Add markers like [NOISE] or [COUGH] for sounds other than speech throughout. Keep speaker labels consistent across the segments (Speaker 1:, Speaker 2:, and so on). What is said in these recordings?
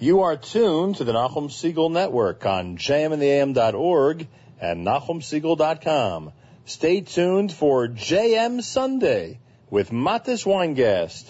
Speaker 1: You are tuned to the Nachum Segal Network on jmintheam.org and nachumsegal.com. Stay tuned for JM Sunday with Matis Weingast.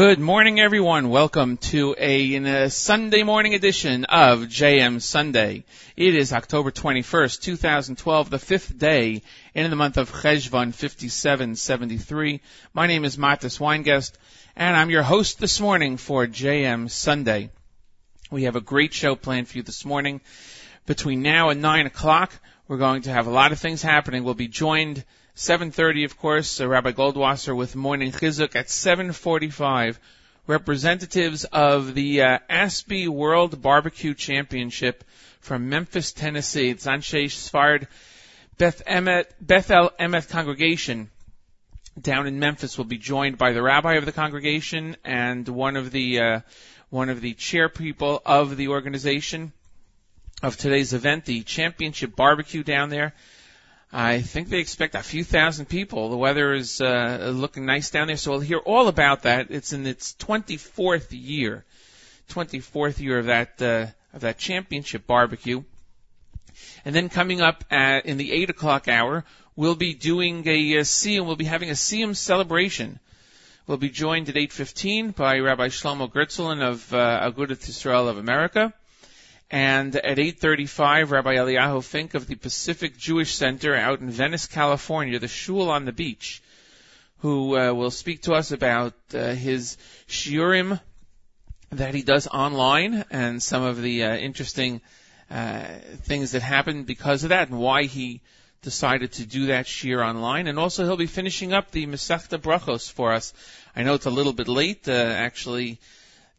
Speaker 2: Good morning, everyone. Welcome to a, a, Sunday morning edition of JM Sunday. It is October 21st, 2012, the fifth day in the month of Cheshvan 5773. My name is Matis Weingast, and I'm your host this morning for JM Sunday. We have a great show planned for you this morning. Between now and 9 o'clock, we're going to have a lot of things happening. We'll be joined 7.30, of course, uh, Rabbi Goldwasser with Morning Chizuk. At 7.45, representatives of the uh, ASBEE World Barbecue Championship from Memphis, Tennessee. It's Anshe Sfard Beth, Emet, Bethel Emet congregation down in Memphis will be joined by the rabbi of the congregation and one of the uh, one of the chair people of the organization of today's event, the championship barbecue down there. I think they expect a few thousand people. The weather is uh, looking nice down there, so we'll hear all about that. It's in its 24th year, 24th year of that uh, of that championship barbecue. And then coming up at, in the eight o'clock hour, we'll be doing a, a Siyum. We'll be having a Siyum celebration. We'll be joined at 8:15 by Rabbi Shlomo Gertzulin of uh, Agudath Yisrael of America. And at 8.35, Rabbi Eliyahu Fink of the Pacific Jewish Center out in Venice, California, the shul on the beach, who uh, will speak to us about uh, his shiurim that he does online and some of the uh, interesting uh, things that happened because of that and why he decided to do that shiur online. And also he'll be finishing up the Masechta Brachos for us. I know it's a little bit late. Uh, actually,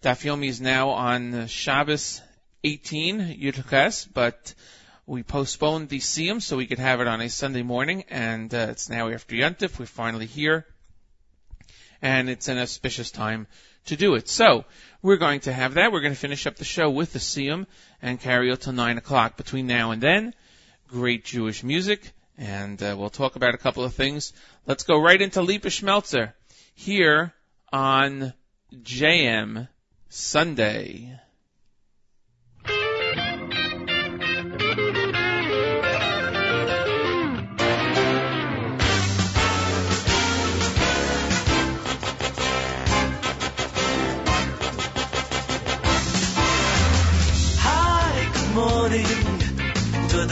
Speaker 2: Daf Yomi is now on Shabbos 18 Yud but we postponed the Siyum so we could have it on a Sunday morning, and uh, it's now after Yontif. We're finally here, and it's an auspicious time to do it. So we're going to have that. We're going to finish up the show with the Siyum and carry it till nine o'clock. Between now and then, great Jewish music, and uh, we'll talk about a couple of things. Let's go right into Lipa Schmeltzer here on JM Sunday.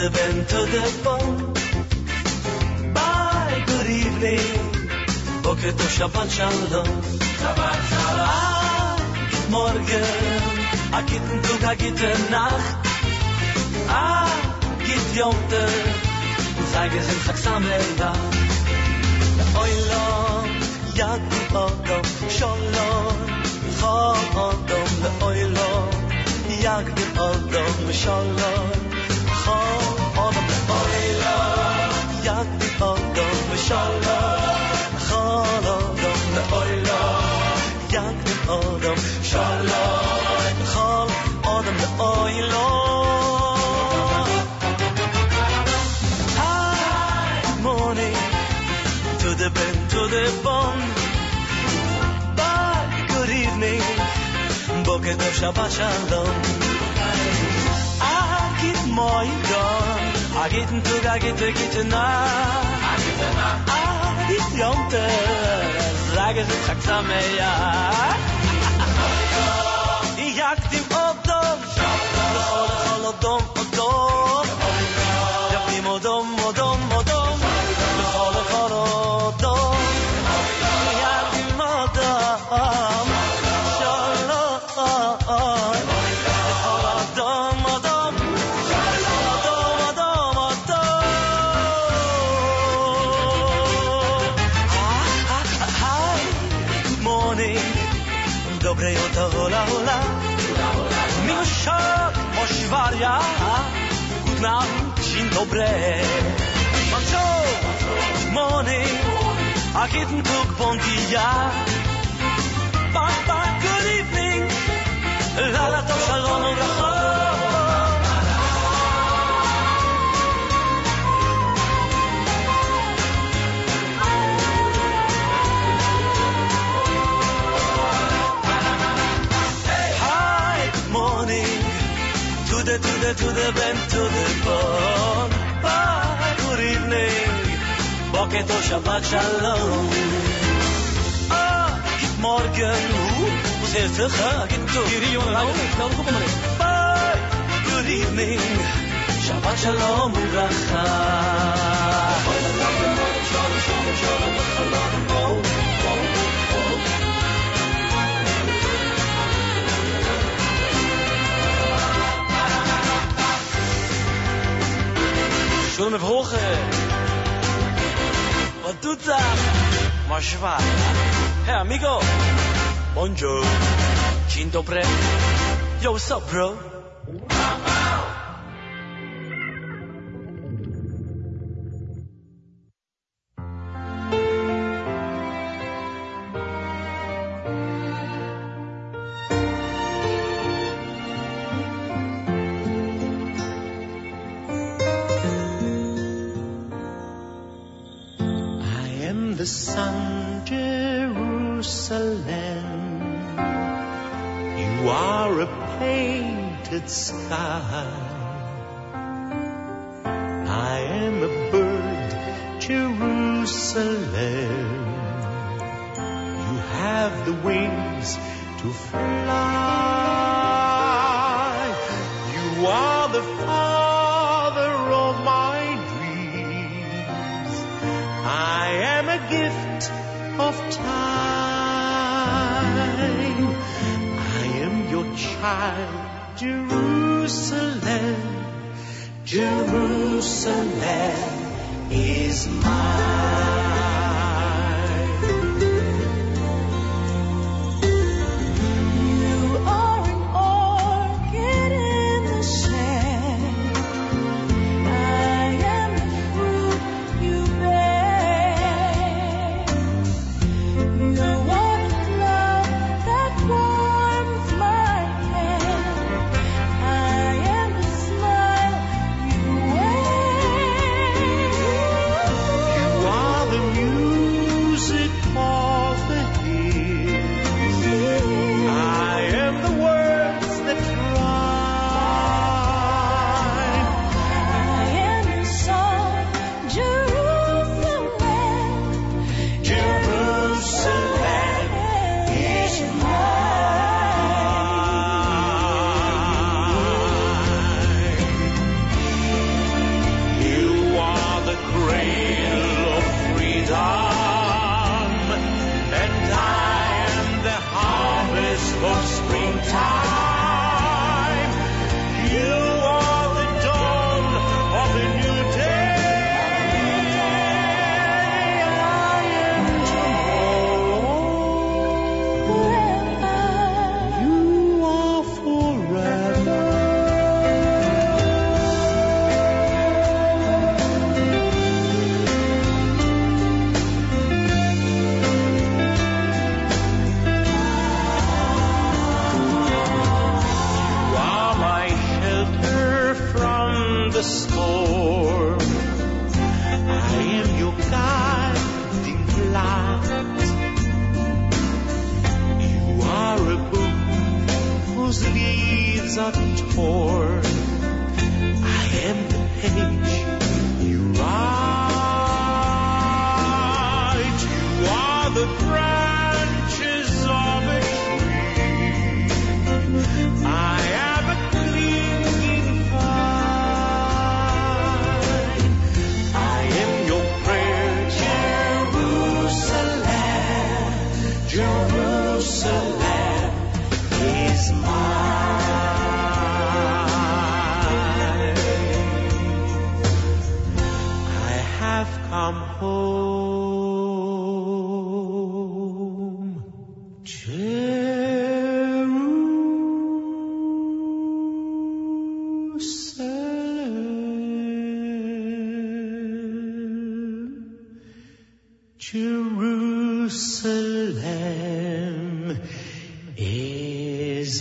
Speaker 3: The bend to the phone. Bye, good evening. Boker to Shabbat Shalom. Shabbat Shalom. Ah, morgen. A gitten Tag, a gitten Nacht. Ah, git Jonte. Sag es in Chaksamela. Oilom, yad di odom, shalom. Chodom, oilom, yad di odom, shalom. Adam Shalom Chol Adam Oila Yad di Adam Shalom Chol Adam Oila Morning to the ben to the bone Bye, good evening Boker Tov Shabbat Shalom git moy gon a git tu ga git git na a git Ah, ich jonte, sage sie zack samer ja. Ich jagt im Auto, schau, schau, schau, schau, I didn't cook pontia Bye bye, good evening. La la to shalom ubrachot the, to the, to the to the bone. rocket Shabbat Shalom. Ah, morgen hoed, was heel veel gagen toe. Ik, Bye, good evening, Shabbat Shalom morgen. Shalom, Zullen we? Otuta. Hey, amigo. Bonjour. Chinto pre. Yo, what's up, bro?
Speaker 4: naked sky.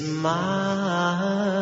Speaker 4: My.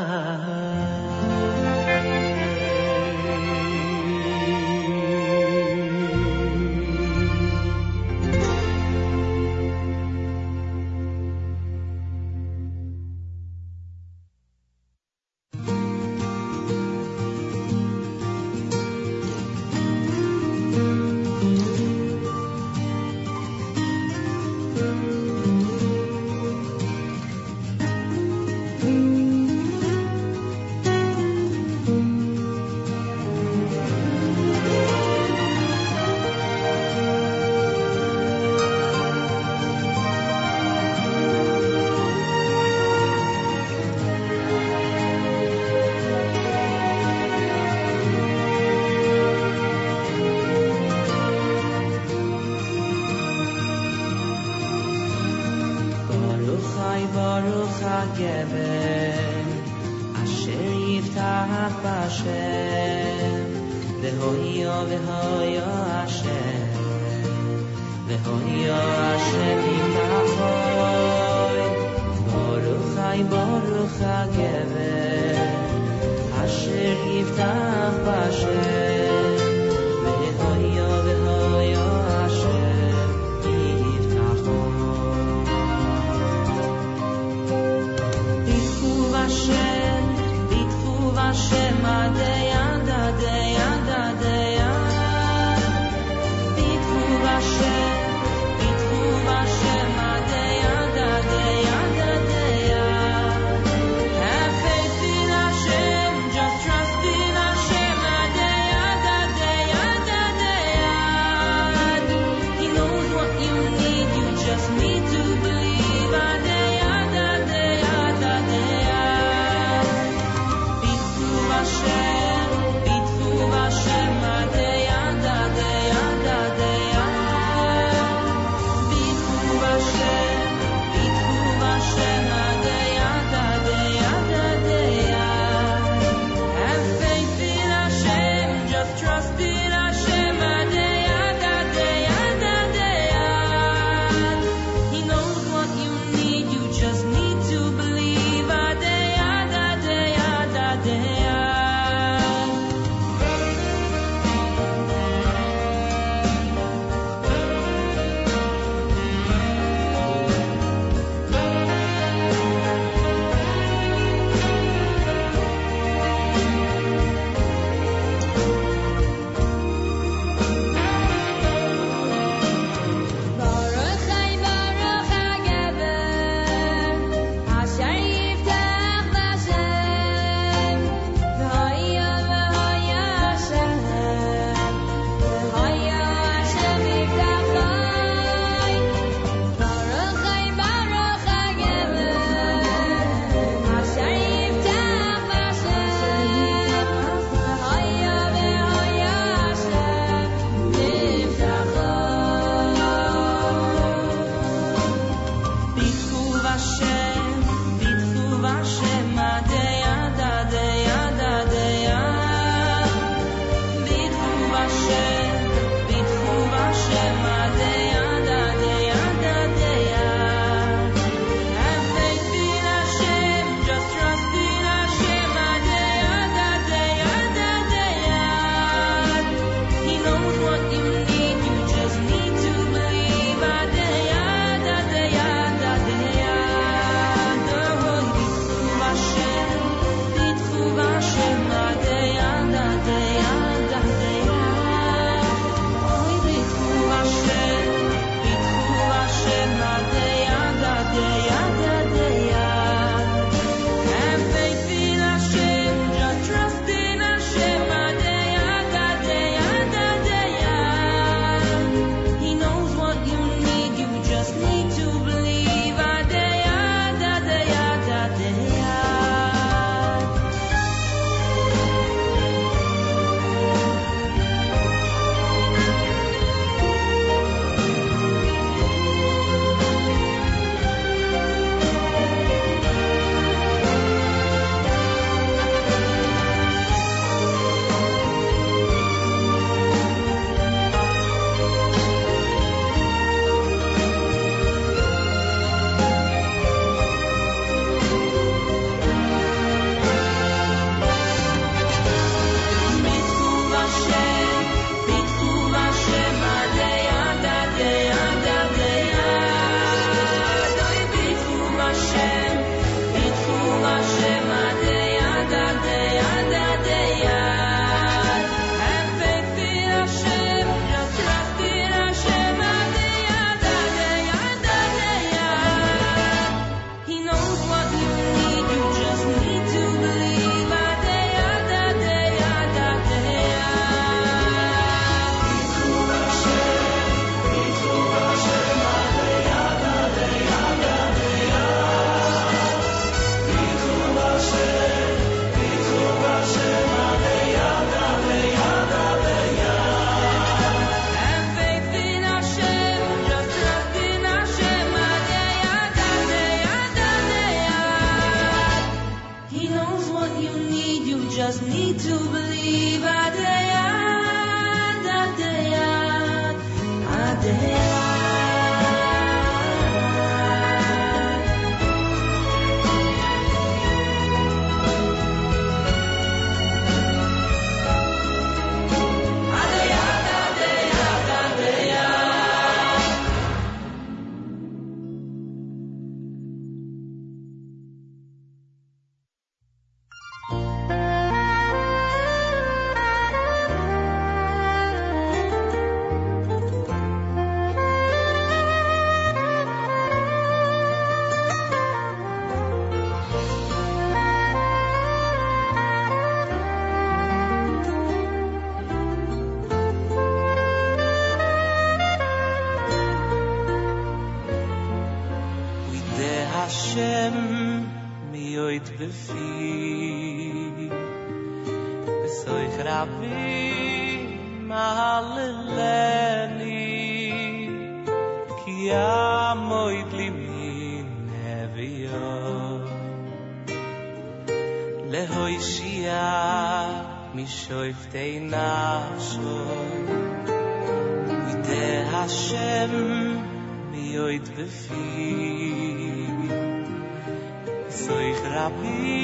Speaker 5: li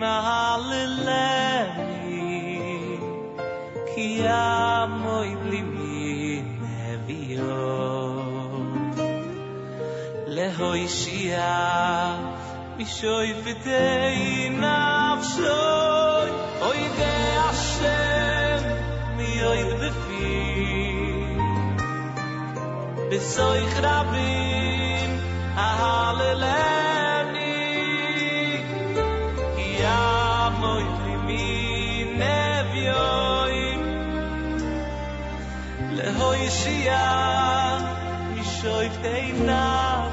Speaker 5: mahaleleni lehoy shia mishoy nafshoy oy de ashem mi
Speaker 6: oy
Speaker 5: befi besoy
Speaker 7: rabbi Mashiach, Mishoiv Teinah.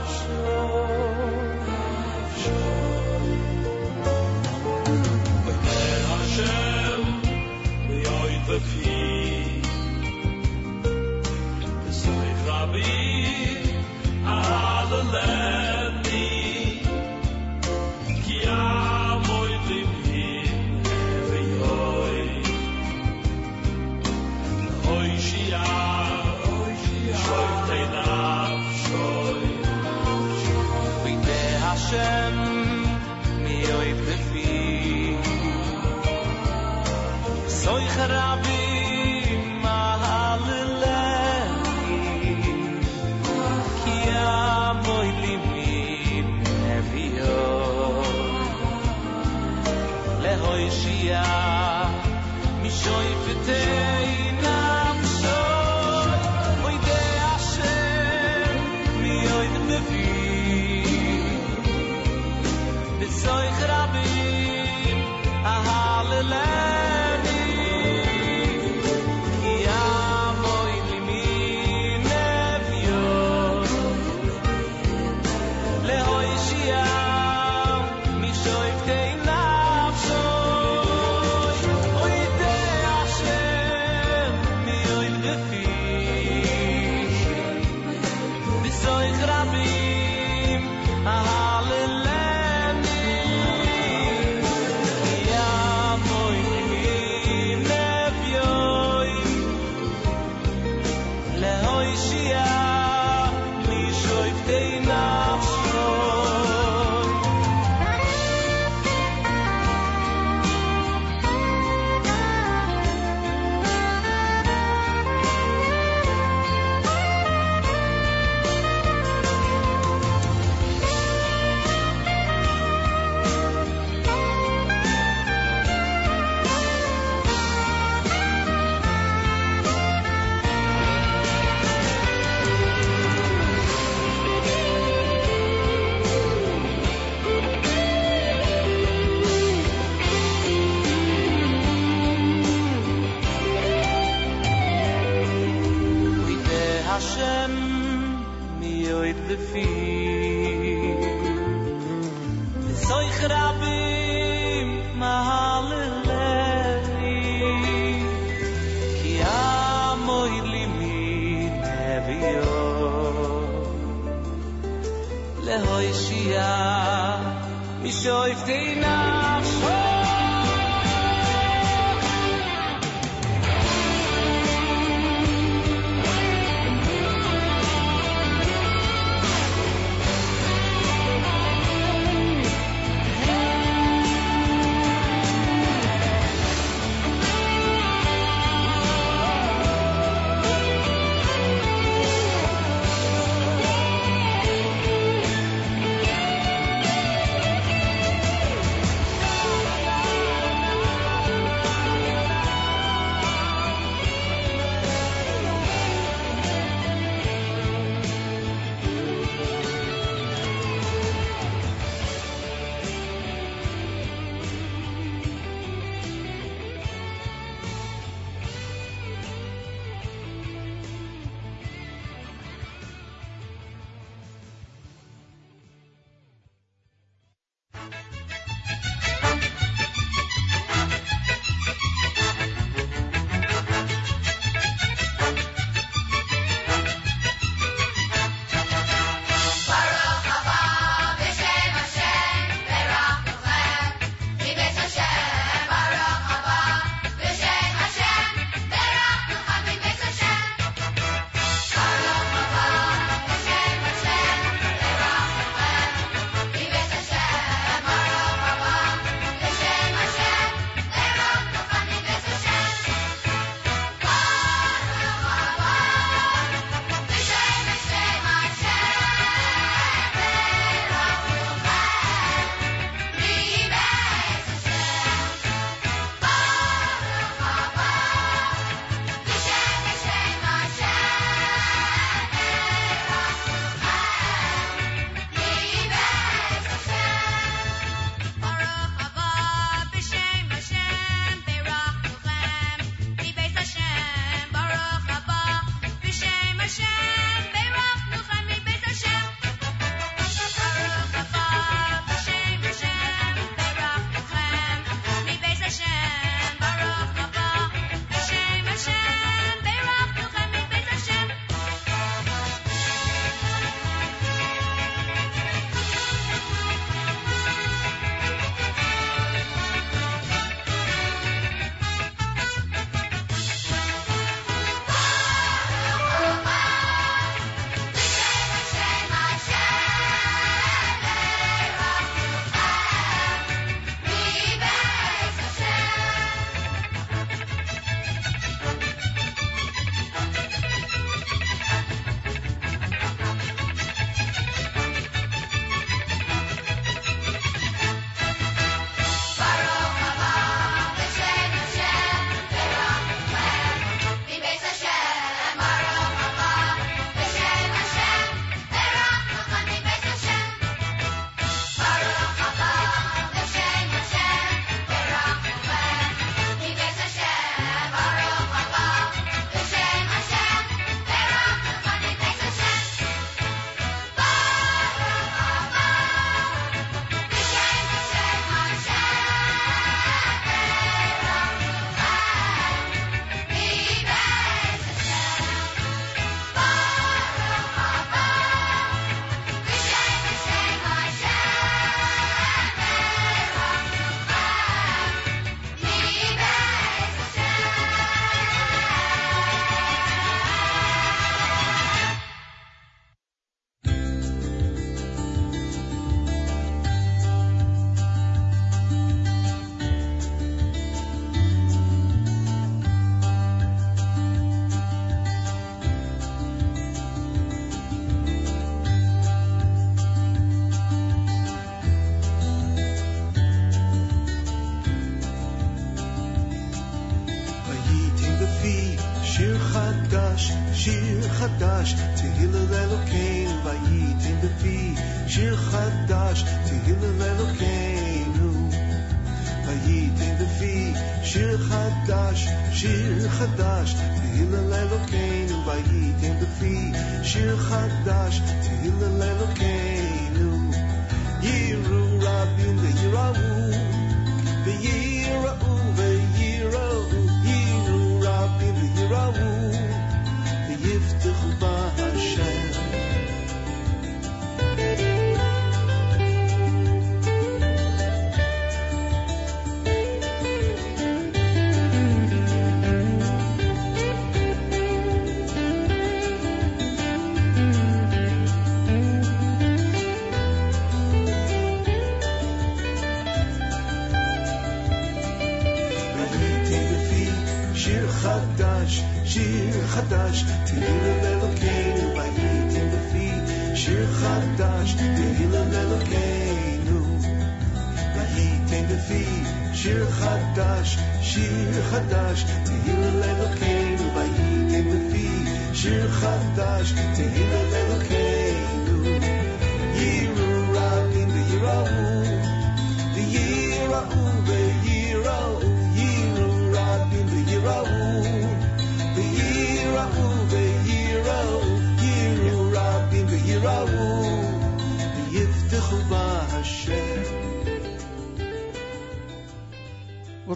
Speaker 7: שיר חדש, תהילה לאלוקינו, והייתם בפי. שיר חדש, תהילה לאלוקינו.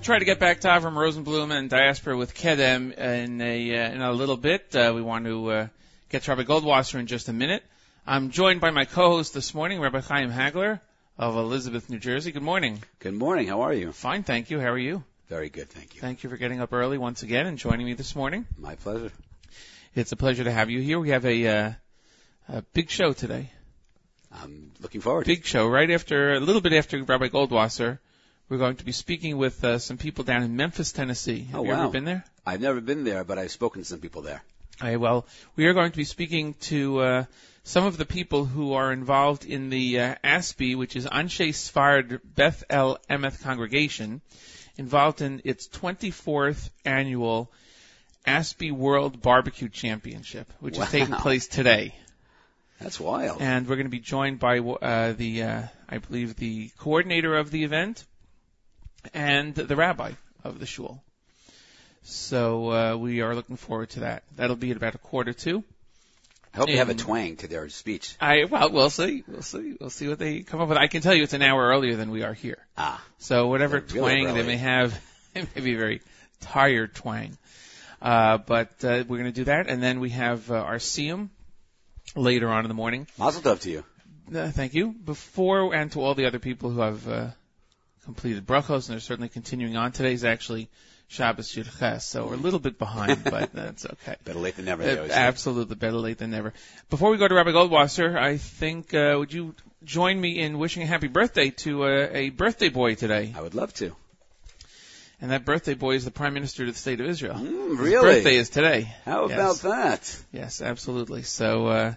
Speaker 2: try to get back to Avram Rosenblum and Diaspora with Kedem in a, uh, in a little bit. Uh, we want to uh, get to Rabbi Goldwasser in just a minute. I'm joined by my co-host this morning, Rabbi Chaim Hagler of Elizabeth, New Jersey. Good morning.
Speaker 8: Good morning. How are you?
Speaker 2: Fine, thank you. How are you?
Speaker 8: Very good, thank you.
Speaker 2: Thank you for getting up early once again and joining me this morning.
Speaker 8: My pleasure.
Speaker 2: It's a pleasure to have you here. We have a, uh, a big show today.
Speaker 8: I'm looking forward.
Speaker 2: Big show. Right after, a little bit after Rabbi Goldwasser, we're going to be speaking with uh, some people down in Memphis, Tennessee. Have
Speaker 8: Oh,
Speaker 2: you
Speaker 8: wow.
Speaker 2: ever been there?
Speaker 8: I've never been there, but I've spoken to some people there.
Speaker 2: Okay, well, we are going to be speaking to uh, some of the people who are involved in the uh, ASBEE, which is Anshe Sfard Beth El Emeth Congregation, involved in its 24th annual ASBEE World Barbecue Championship, which is taking place today.
Speaker 8: That's wild.
Speaker 2: And we're going to be joined by uh, the, uh, I believe, the coordinator of the event and the rabbi of the shul. So uh, we are looking forward to that. That'll be at about a quarter to.
Speaker 8: I hope they have a twang to their speech.
Speaker 2: I well, we'll see. We'll see. We'll see what they come up with. I can tell you it's an hour earlier than we are here.
Speaker 8: Ah,
Speaker 2: So whatever
Speaker 8: really
Speaker 2: twang they may have, [LAUGHS] it may be a very tired twang. Uh, but uh, we're going to do that, and then we have uh, our siyum later on in the morning.
Speaker 8: mazel tov to you.
Speaker 2: Uh, thank you. Before and to all the other people who have uh, completed brachos, and they're certainly continuing on. Today's actually Shabbos Yud so we're a little bit behind, [LAUGHS] but that's okay.
Speaker 8: Better late than never.
Speaker 2: Uh, absolutely, better late than never. Before we go to Rabbi Goldwasser, I think uh, would you join me in wishing a happy birthday to uh, a birthday boy today?
Speaker 8: I would love to.
Speaker 2: And that birthday boy is the Prime Minister of the State of Israel.
Speaker 8: Mm,
Speaker 2: His
Speaker 8: really?
Speaker 2: birthday is today.
Speaker 8: How
Speaker 2: Yes.
Speaker 8: about that?
Speaker 2: Yes, absolutely. So uh,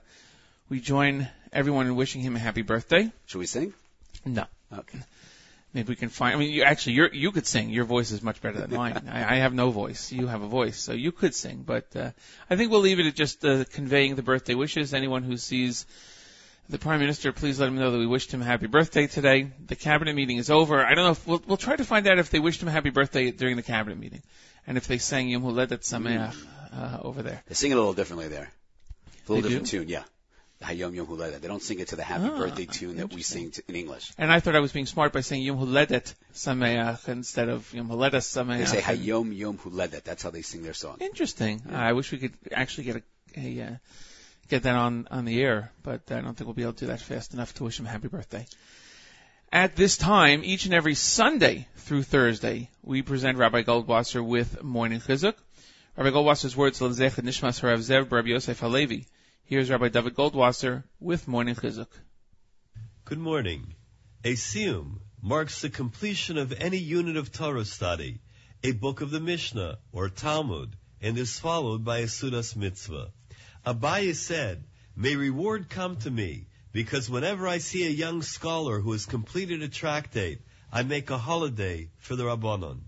Speaker 2: we join everyone in wishing him a happy birthday.
Speaker 8: Should we sing?
Speaker 2: No.
Speaker 8: Okay.
Speaker 2: Maybe we can find. I mean, you actually, you're, you could sing. Your voice is much better than mine. [LAUGHS] I, I have no voice. You have a voice, so you could sing. But uh, I think we'll leave it at just uh, conveying the birthday wishes. Anyone who sees the prime minister, please let him know that we wished him happy birthday today. The cabinet meeting is over. I don't know if we'll, we'll try to find out if they wished him happy birthday during the cabinet meeting, and if they sang Yom Huledet Sameach uh, over there.
Speaker 8: They sing it a little differently there. A little
Speaker 2: They
Speaker 8: different
Speaker 2: do?
Speaker 8: tune, yeah. Hayom Yom Huleda. They don't sing it to the happy
Speaker 2: Ah,
Speaker 8: birthday tune that we sing to, in English.
Speaker 2: And I thought I was being smart by saying Yom Huledet Sameach instead of Yom Huledet Sameach.
Speaker 8: They say Hayom Yom Huleda. That's how they sing their song.
Speaker 2: Interesting. I wish we could actually get a, a uh, get that on on the air, but I don't think we'll be able to do that fast enough to wish him a happy birthday. At this time, each and every Sunday through Thursday, we present Rabbi Goldwasser with Morning Chizuk. Rabbi Goldwasser's words, L'zech Nishmas Harav Zev Rabbi Yosef Halevi. Here's Rabbi David Goldwasser with Morning Chizuk.
Speaker 9: Good morning. A siyum marks the completion of any unit of Torah study, a book of the Mishnah or Talmud, and is followed by a Seudas mitzvah. Abaye said, May reward come to me, because whenever I see a young scholar who has completed a tractate, I make a holiday for the Rabbanon.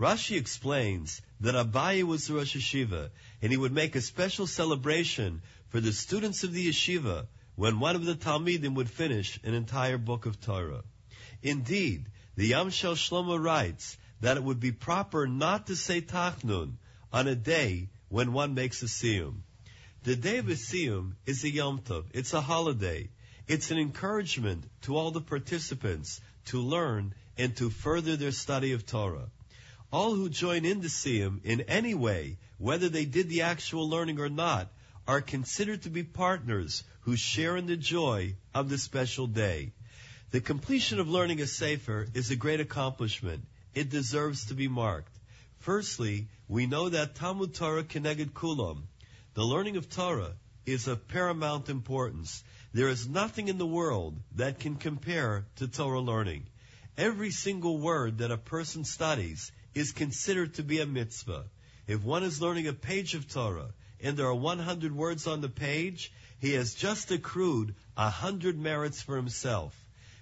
Speaker 9: Rashi explains that Abaye was the Rosh Yeshiva. and he would make a special celebration for the students of the yeshiva when one of the Talmidim would finish an entire book of Torah. Indeed, the Yam Shel Shlomo writes that it would be proper not to say Tachnun on a day when one makes a Siyum. The day of a Siyum is a Yom Tov. It's a holiday. It's an encouragement to all the participants to learn and to further their study of Torah. All who join in the Siyum in any way, whether they did the actual learning or not, are considered to be partners who share in the joy of the special day. The completion of learning a Sefer is a great accomplishment. It deserves to be marked. Firstly, we know that Talmud Torah Keneged Kulam, the learning of Torah, is of paramount importance. There is nothing in the world that can compare to Torah learning. Every single word that a person studies is considered to be a mitzvah. If one is learning a page of Torah and there are 100 words on the page, he has just accrued hundred merits for himself.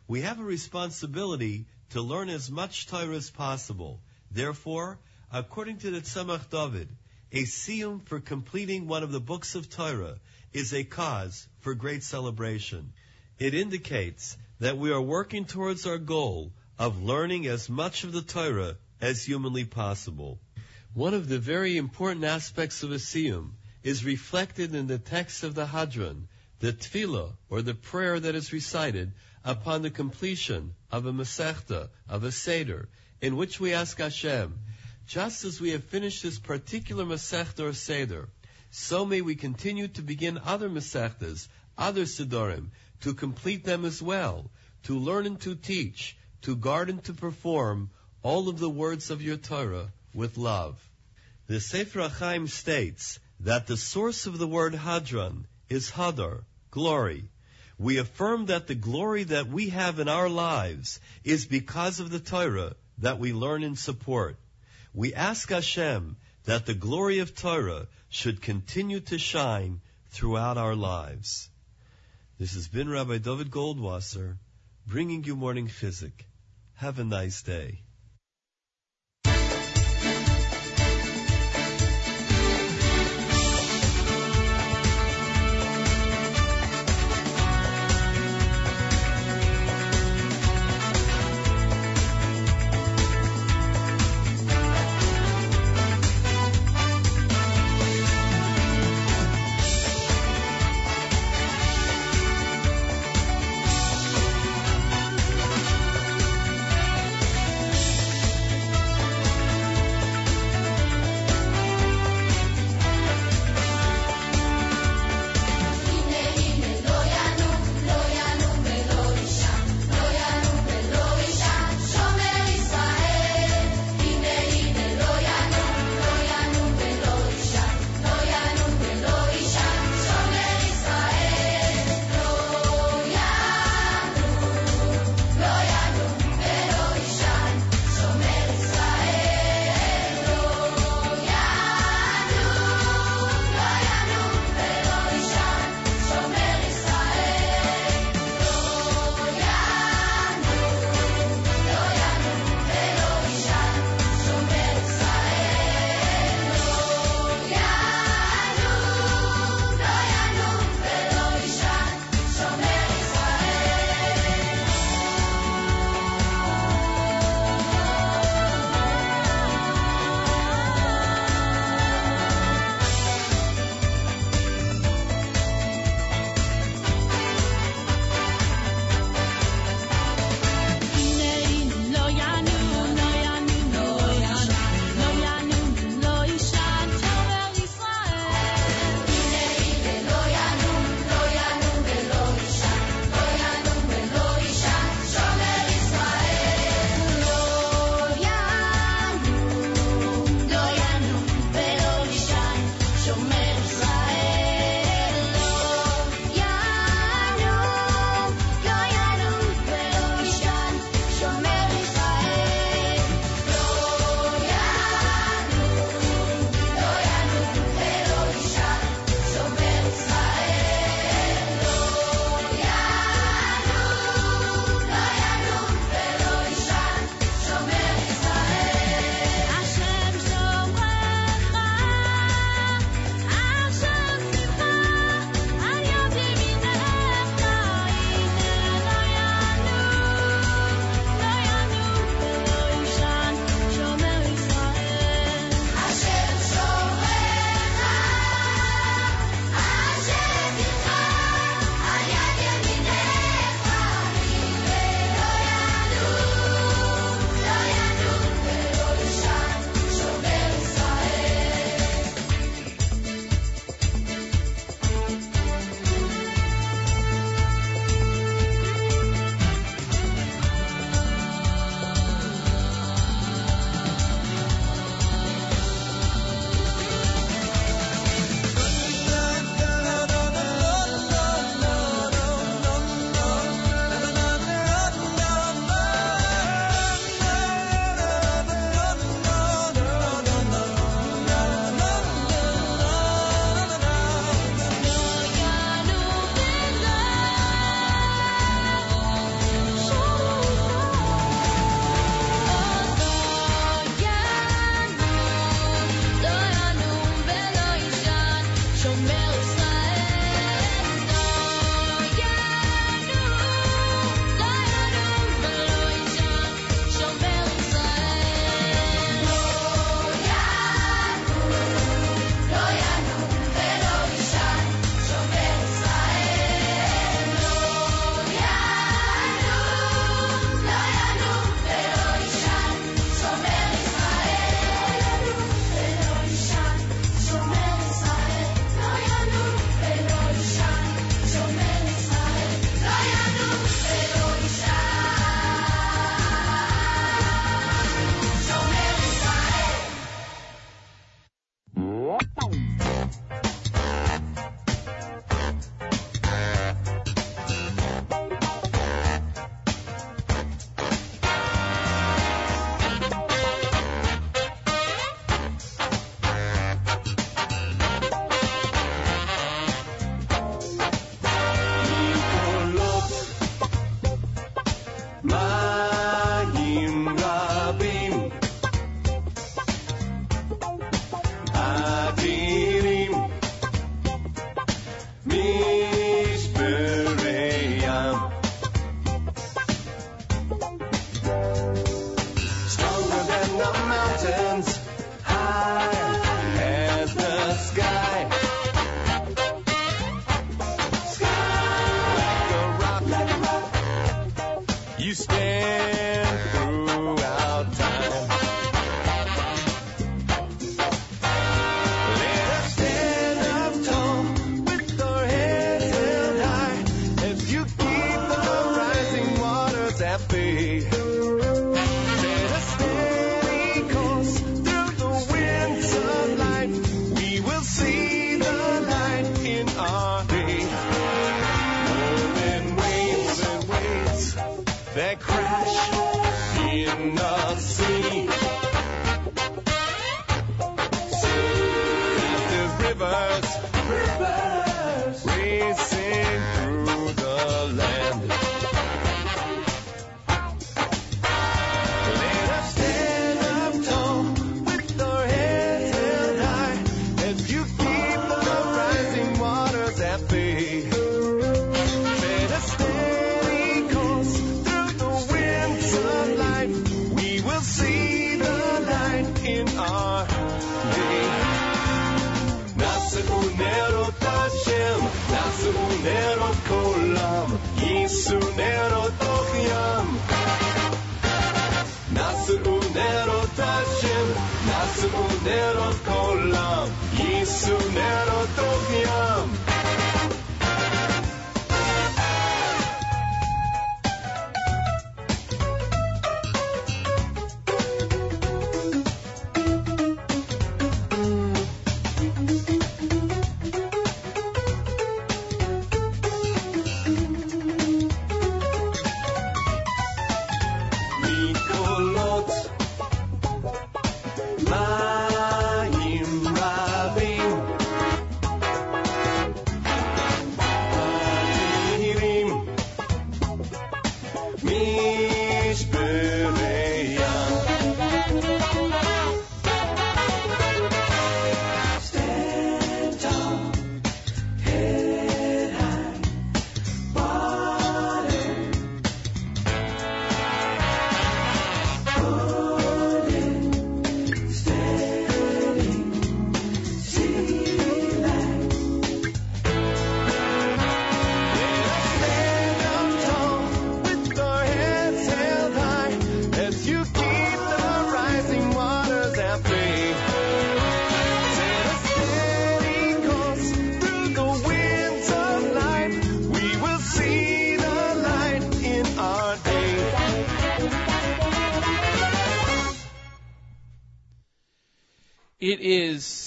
Speaker 9: We have a responsibility to learn as much Torah as possible. Therefore, according to the Tzemach David, a siyum for completing one of the books of Torah is a cause for great celebration. It indicates that we are working towards our goal of learning as much of the Torah as humanly possible. One of the very important aspects of a siyum is reflected in the text of the Hadran, the tefillah, or the prayer that is recited upon the completion of a Masechta, of a Seder, in which we ask Hashem, just as we have finished this particular Masechta or Seder, so may we continue to begin other Masechtas, other Sidorim, to complete them as well, to learn and to teach, to guard and to perform all of the words of your Torah with love. The Sefer HaChaim states that the source of the word Hadran is Hadar, glory. We affirm that the glory that we have in our lives is because of the Torah that we learn and support. We ask Hashem that the glory of Torah should continue to shine throughout our lives. This has been Rabbi David Goldwasser bringing you morning chizuk. Have a nice day.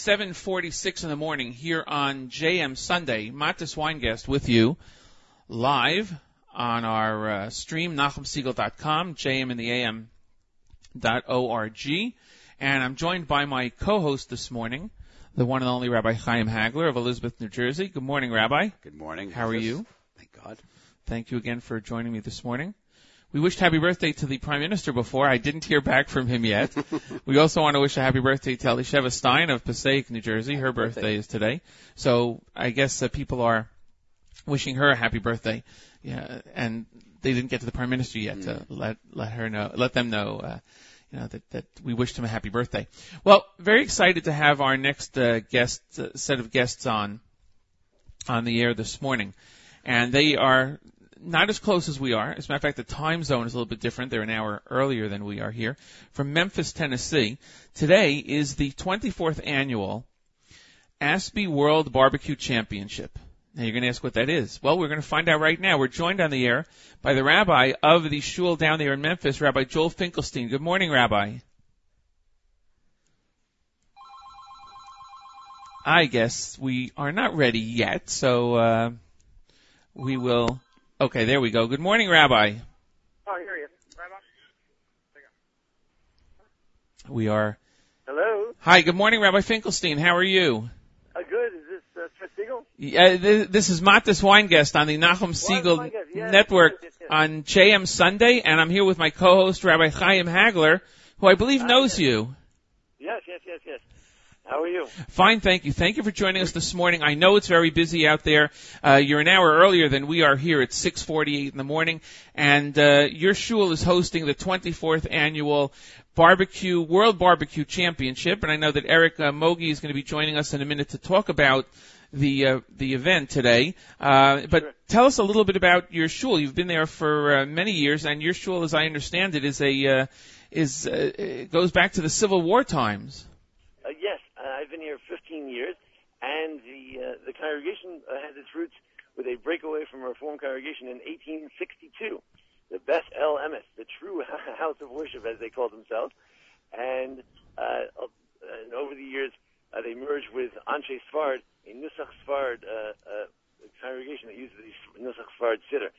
Speaker 2: 7:46 in the morning here on JM Sunday. Matis Weingast with you live on our uh, stream nachumsegal.com, JM in the AM dot org, and I'm joined by my co-host this morning, the one and only Rabbi Chaim Hagler of Elizabeth, New Jersey. Good morning, Rabbi.
Speaker 8: Good morning.
Speaker 2: How are you?
Speaker 8: Thank God.
Speaker 2: Thank you again for joining me this morning. We wished happy birthday to the Prime Minister before. I didn't hear back from him yet. [LAUGHS] we also want to wish a happy birthday to Elisheva Stein of Passaic, New Jersey. Her birthday.
Speaker 8: birthday.
Speaker 2: is today. So I guess uh, people are wishing her a happy birthday. Yeah, and they didn't get to the Prime Minister yet to let let her know, let them know, uh, you know, that that we wished him a happy birthday. Well, very excited to have our next uh, guest uh, set of guests on on the air this morning, and they are not as close as we are. As a matter of fact, the time zone is a little bit different. They're an hour earlier than we are here. From Memphis, Tennessee. Today is the 24th annual ASBEE World Barbecue Championship. Now you're going to ask what that is. Well, we're going to find out right now. We're joined on the air by the rabbi of the shul down there in Memphis, Rabbi Joel Finkelstein. Good morning, Rabbi. I guess we are not ready yet, so uh, we will. Okay, there we go. Good morning, Rabbi.
Speaker 10: Oh, here he is. Rabbi.
Speaker 2: We are.
Speaker 10: Hello.
Speaker 2: Hi, good morning, Rabbi Finkelstein. How are you?
Speaker 10: Uh, good. Is this uh, you?
Speaker 2: Uh, th- this is Matis Weingest on the Nachum
Speaker 10: Segal yes,
Speaker 2: Network
Speaker 10: yes, yes,
Speaker 2: on JM Sunday, and I'm here with my co-host Rabbi Chaim Hagler, who I believe
Speaker 10: Hi
Speaker 2: knows
Speaker 10: there.
Speaker 2: you.
Speaker 10: Yes, yes, yes, yes. How are you?
Speaker 2: Fine, thank you. Thank you for joining us this morning. I know it's very busy out there. Uh, you're an hour earlier than we are here at 6:48 in the morning, and uh, your shul is hosting the 24th annual barbecue World Barbecue Championship, and I know that Eric uh, Mogi is going to be joining us in a minute to talk about the uh, the event today. Uh, but
Speaker 10: Sure.
Speaker 2: tell us a little bit about your shul. You've been there for uh, many years, and your shul, as I understand it, is a uh, is uh, it goes back to the Civil War times.
Speaker 10: Uh, yes, uh, I've been here 15 years, and the uh, the congregation uh, has its roots with a breakaway from a Reform congregation in 1862, the Beth El Emes, the true [LAUGHS] house of worship, as they call themselves. And, uh, and over the years, uh, they merged with Anshe Sfard, a Nusach Sfard uh, uh, congregation that uses the Nusach Sfard Siddur.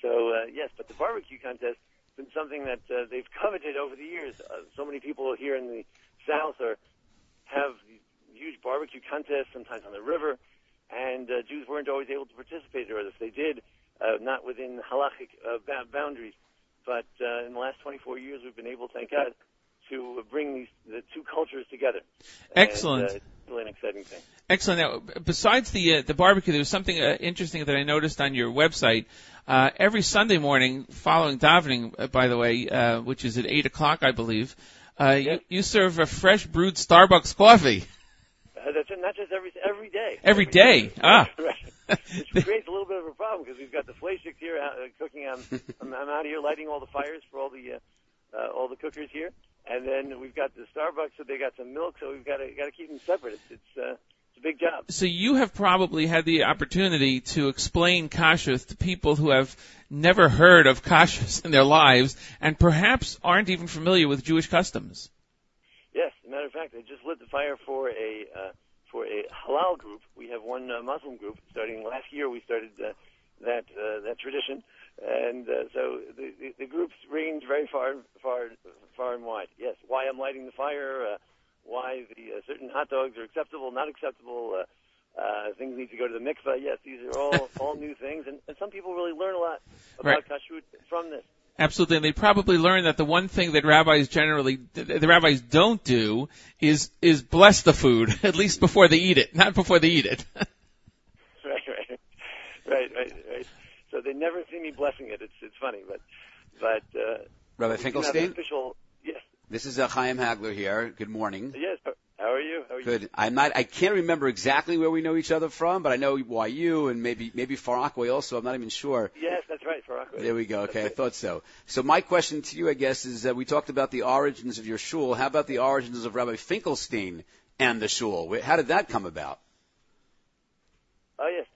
Speaker 10: So, uh, yes, but the barbecue contest has been something that uh, they've [LAUGHS] coveted over the years. Uh, so many people here in the South are have barbecue contests, sometimes on the river, and uh, Jews weren't always able to participate, or if they did, uh, not within halachic uh, boundaries. But uh, in the last 24 years, we've been able, thank God, to bring these the two cultures together.
Speaker 2: Excellent.
Speaker 10: And, uh, really an exciting thing.
Speaker 2: Excellent. Now, besides the uh, the barbecue, there was something uh, interesting that I noticed on your website. Uh, every Sunday morning, following davening, uh, by the way, uh, which is at eight o'clock, I believe, uh, you,
Speaker 10: Yes.
Speaker 2: you serve a fresh brewed Starbucks coffee [LAUGHS]
Speaker 10: not just every every day.
Speaker 2: every day. Ah, [LAUGHS]
Speaker 10: right. Which [LAUGHS] creates a little bit of a problem because we've got the fleishigs here uh, cooking. I'm, I'm, I'm out here lighting all the fires for all the uh, uh, all the cookers here, and then we've got the Starbucks, so they got some milk, so we've got to got to keep them separate. It's it's, uh, it's a big job.
Speaker 2: so you have probably had the opportunity to explain kashrus to people who have never heard of kashrus [LAUGHS] in their lives and perhaps aren't even familiar with Jewish customs.
Speaker 10: Yes, as a matter of fact, I just lit the fire for a uh, for a halal group. We have one uh, Muslim group. Starting last year, we started uh, that uh, that tradition, and uh, so the, the the groups range very far far far and wide. Yes, why I'm lighting the fire, uh, why the uh, certain hot dogs are acceptable, not acceptable. Uh, uh, things need to go to the mikveh. Yes, these are all all new things, and, and some people really learn a lot about
Speaker 2: Right.
Speaker 10: kashrut from this.
Speaker 2: Absolutely, and they probably learned that the one thing that rabbis generally, the rabbis don't do, is is bless the food [LAUGHS] at least before they eat it, not before they eat it. [LAUGHS]
Speaker 10: right, right, right, right, right. So they never see me blessing it. It's it's funny, but but uh,
Speaker 8: Rabbi
Speaker 10: we do have
Speaker 8: Finkelstein,
Speaker 10: official. Yes,
Speaker 8: this is uh, Chaim Hagler here. Good morning.
Speaker 10: yes. How are you? How are you?
Speaker 8: Good. I'm not. I can't remember exactly where we know each other from, but I know YU and maybe maybe Far Rockaway also. I'm not even sure.
Speaker 10: Yes, that's right. Far Rockaway.
Speaker 8: There we go. Okay, I
Speaker 10: That's
Speaker 8: thought so. So my question to you, I guess, is that we talked about the origins of your shul. How about the origins of Rabbi Finkelstein and the shul? How did that come about?
Speaker 10: Oh yes.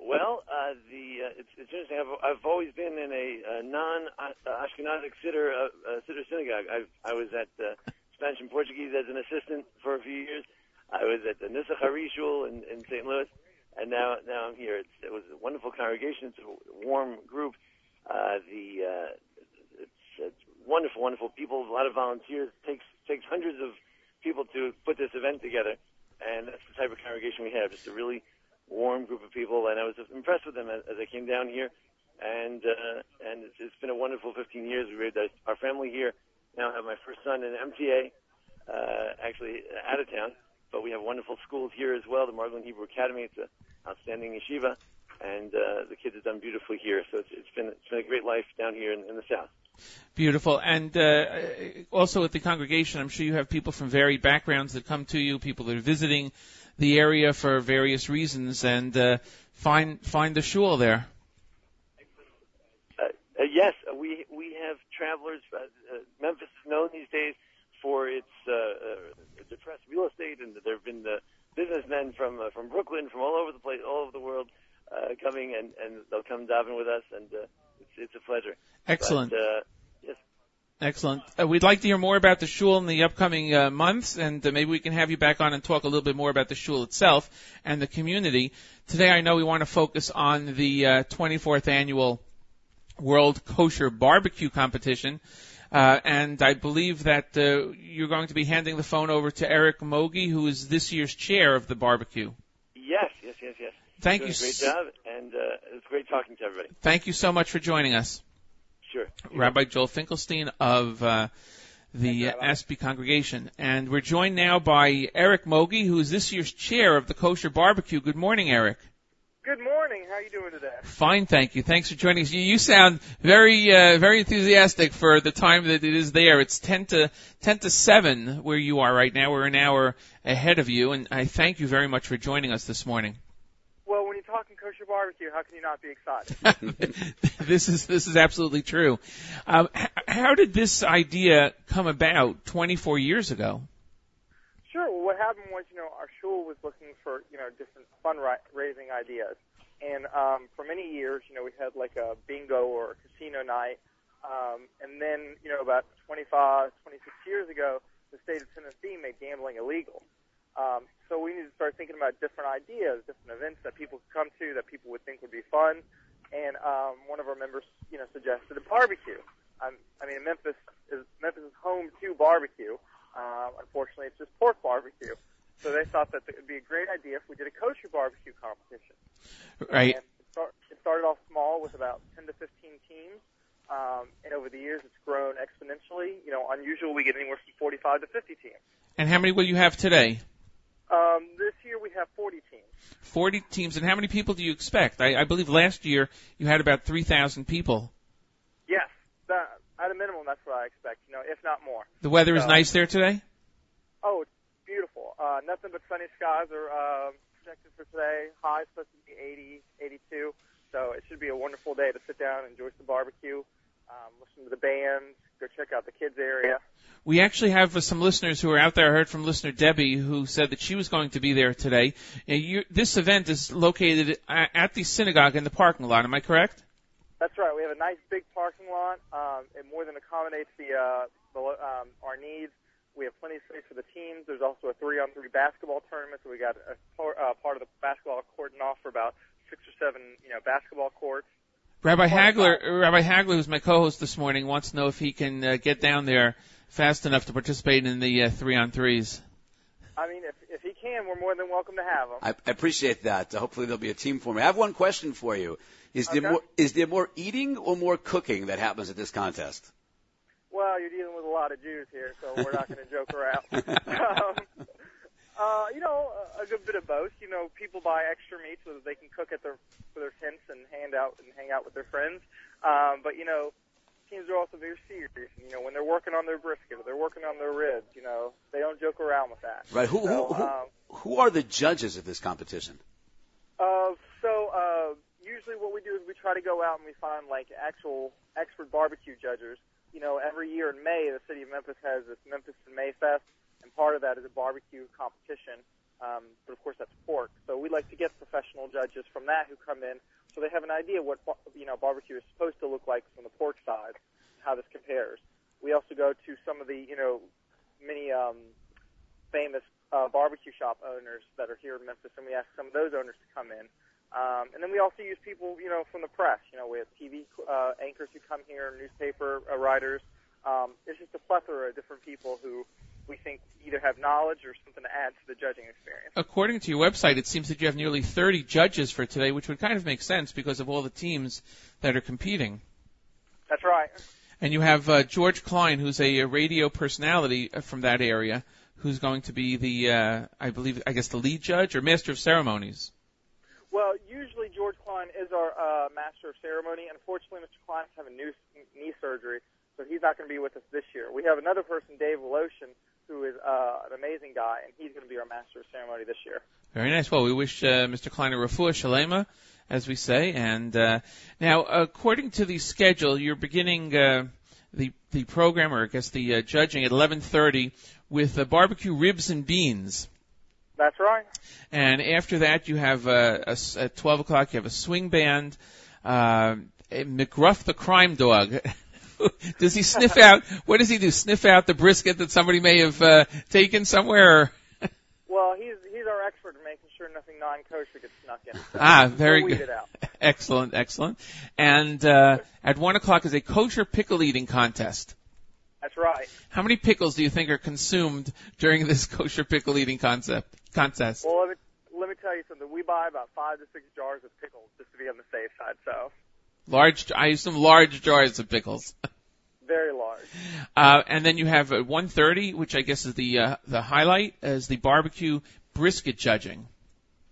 Speaker 10: Well, uh, the uh, it's, it's interesting. I've, I've always been in a, uh non Ashkenazic Siddur uh, uh, Siddur synagogue. I I was at uh, Spanish and Portuguese as an assistant for a few years. I was at the Nusach Hari shul in, in St. Louis, and now now I'm here. It's, it was a wonderful congregation. It's a warm group. Uh, the uh, it's, it's wonderful, wonderful people. A lot of volunteers. takes takes hundreds of people to put this event together, and that's the type of congregation we have. Just a really warm group of people, and I was impressed with them as, as I came down here. And uh, and it's, it's been a wonderful 15 years. We raised our, our family here. Now have my first son in MTA, uh, actually out of town, but we have wonderful schools here as well. The Margolin Hebrew Academy. It's an outstanding yeshiva, and uh, the kids have done beautifully here. So it's, it's been it's been a great life down here in, in the south.
Speaker 2: Beautiful, and uh, also at the congregation, I'm sure you have people from varied backgrounds that come to you, people that are visiting the area for various reasons, and uh, find find the shul there.
Speaker 10: Uh, uh, yes, uh, have travelers. Uh, uh, Memphis is known these days for its uh, uh, depressed real estate, and there have been the businessmen from uh, from Brooklyn, from all over the place, all over the world, uh, coming and and they'll come daven with us, and uh, it's it's a pleasure.
Speaker 2: Excellent.
Speaker 10: But, uh, yes,
Speaker 2: Excellent. Uh, we'd like to hear more about the shul in the upcoming uh, months, and uh, maybe we can have you back on and talk a little bit more about the shul itself and the community. Today, I know we want to focus on the uh, 24th annual World Kosher Barbecue Competition, uh, and I believe that uh, you're going to be handing the phone over to Eric Mogi, who is this year's chair of the barbecue.
Speaker 10: yes, yes, yes, yes.
Speaker 2: Thank
Speaker 10: doing
Speaker 2: you.
Speaker 10: great job, and uh, it's great talking to everybody.
Speaker 2: Thank you so much for joining us.
Speaker 10: Sure.
Speaker 2: Rabbi Joel Finkelstein of uh, the ASBEE congregation. And we're joined now by Eric Mogi, who is this year's chair of the Kosher Barbecue. Good morning, Eric.
Speaker 11: Good morning. How are you doing today?
Speaker 2: Fine, thank you. Thanks for joining us. You, you sound very, uh, very enthusiastic for the time that it is there. It's ten to ten to seven where you are right now. We're an hour ahead of you, and I thank you very much for joining us this morning.
Speaker 11: Well, when you're talking kosher barbecue, how can you not be excited? [LAUGHS]
Speaker 2: this is this is absolutely true. Um, h- how did this idea come about 24 years ago?
Speaker 11: Sure. Well, what happened was, you know, our was looking for, you know, different fundraising ideas, and um, for many years, you know, we had like a bingo or a casino night, um, and then, you know, about 25, 26 years ago, the state of Tennessee made gambling illegal. Um, so we need to start thinking about different ideas, different events that people could come to that people would think would be fun. And um, one of our members, you know, suggested a barbecue. Um, I mean, Memphis is Memphis is home to barbecue. Uh, unfortunately, it's just pork barbecue. So they thought that it would be a great idea if we did a kosher barbecue competition.
Speaker 2: Right.
Speaker 11: And it, start, it started off small with about 10 to 15 teams. Um, and over the years, it's grown exponentially. You know, unusual, we get anywhere from 45 to 50 teams.
Speaker 2: And how many will you have today?
Speaker 11: Um, this year we have 40 teams.
Speaker 2: 40 teams. And how many people do you expect? I, I believe last year you had about 3,000 people.
Speaker 11: Yes, that, at a minimum, that's what I expect. You know, if not more.
Speaker 2: The weather is nice there today.
Speaker 11: Oh, it's. Uh, nothing but sunny skies are uh, projected for today. High is supposed to be 80, 82. So it should be a wonderful day to sit down, enjoy some barbecue, um, listen to the band, go check out the kids area.
Speaker 2: We actually have uh, some listeners who are out there. I heard from listener Debbie who said that she was going to be there today. Uh, you, this event is located at the synagogue in the parking lot. Am I correct?
Speaker 11: That's right. We have a nice big parking lot. Um, it more than accommodates the, uh, the um, our needs. We have plenty of space for the teams. There's also a three-on-three basketball tournament, so we got a par- uh, part of the basketball cordon off for about six or seven, you know, basketball courts.
Speaker 2: Rabbi Hagler, Rabbi Hagler, who's my co-host this morning, wants to know if he can uh, get down there fast enough to participate in the uh, three on threes.
Speaker 11: I mean, if if he can, we're more than welcome to have him.
Speaker 8: I, I appreciate that. Uh, hopefully there'll be a team for me. I have one question for you. Is there more is there more eating or more cooking that happens at this contest?
Speaker 11: Well, you're dealing with a lot of Jews here, so we're not going to joke around. [LAUGHS] um, uh, you know, a, a good bit of both. You know, people buy extra meat so that they can cook at their for their tents and hand out and hang out with their friends. Um, but you know, teams are also very serious. You know, when they're working on their brisket or they're working on their ribs, you know, they don't joke around with that.
Speaker 8: Right. Who
Speaker 11: So,
Speaker 8: who who,
Speaker 11: um,
Speaker 8: who are the judges of this competition?
Speaker 11: Uh, so uh, usually what we do is we try to go out and we find like actual expert barbecue judges. You know, every year in May, the city of Memphis has this Memphis in May Fest, and part of that is a barbecue competition. Um, but of course, that's pork. So we like to get professional judges from that who come in, so they have an idea what you know barbecue is supposed to look like from the pork side, how this compares. We also go to some of the you know many um, famous uh, barbecue shop owners that are here in Memphis, and we ask some of those owners to come in. Um, and then we also use people, you know, from the press. You know, we have TV uh, anchors who come here, newspaper uh, writers. Um, it's just a plethora of different people who we think either have knowledge or something to add to the judging experience.
Speaker 2: According to your website, it seems that you have nearly 30 judges for today, which would kind of make sense because of all the teams that are competing.
Speaker 11: That's right.
Speaker 2: And you have uh, George Klein, who's a, a radio personality uh, from that area, who's going to be the, uh, I believe, I guess the lead judge or master of ceremonies.
Speaker 11: Well, usually George Klein is our uh, master of ceremony. Unfortunately, Mr. Klein's having new knee surgery, so he's not going to be with us this year. We have another person, Dave Voloshin, who is uh, an amazing guy, and he's going to be our master of ceremony this year.
Speaker 2: Very nice. Well, we wish uh, Mr. Klein a refuah shalema, as we say. And uh, now, according to the schedule, you're beginning uh, the the program, or I guess the uh, judging at 11:30 with uh, barbecue ribs and beans.
Speaker 11: That's right.
Speaker 2: And after that, you have uh, a s at 12 o'clock. You have a swing band. Uh, McGruff the crime dog. [LAUGHS] does he sniff out? What does he do? Sniff out the brisket that somebody may have uh, taken somewhere? [LAUGHS]
Speaker 11: Well, he's he's our expert in making sure nothing non-kosher gets snuck in.
Speaker 2: Ah, very
Speaker 11: We'll
Speaker 2: good. [LAUGHS] excellent, excellent. And uh, at one o'clock is a kosher pickle eating contest.
Speaker 11: That's right.
Speaker 2: How many pickles do you think are consumed during this [LAUGHS] kosher pickle eating concept contest?
Speaker 11: Well, let me, let me tell you something. We buy about five to six jars of pickles just to be on the safe side. So
Speaker 2: Large, I use some large jars of pickles. [LAUGHS]
Speaker 11: very large.
Speaker 2: Uh, and then you have at 1:30, which I guess is the uh, the highlight, is the barbecue brisket judging,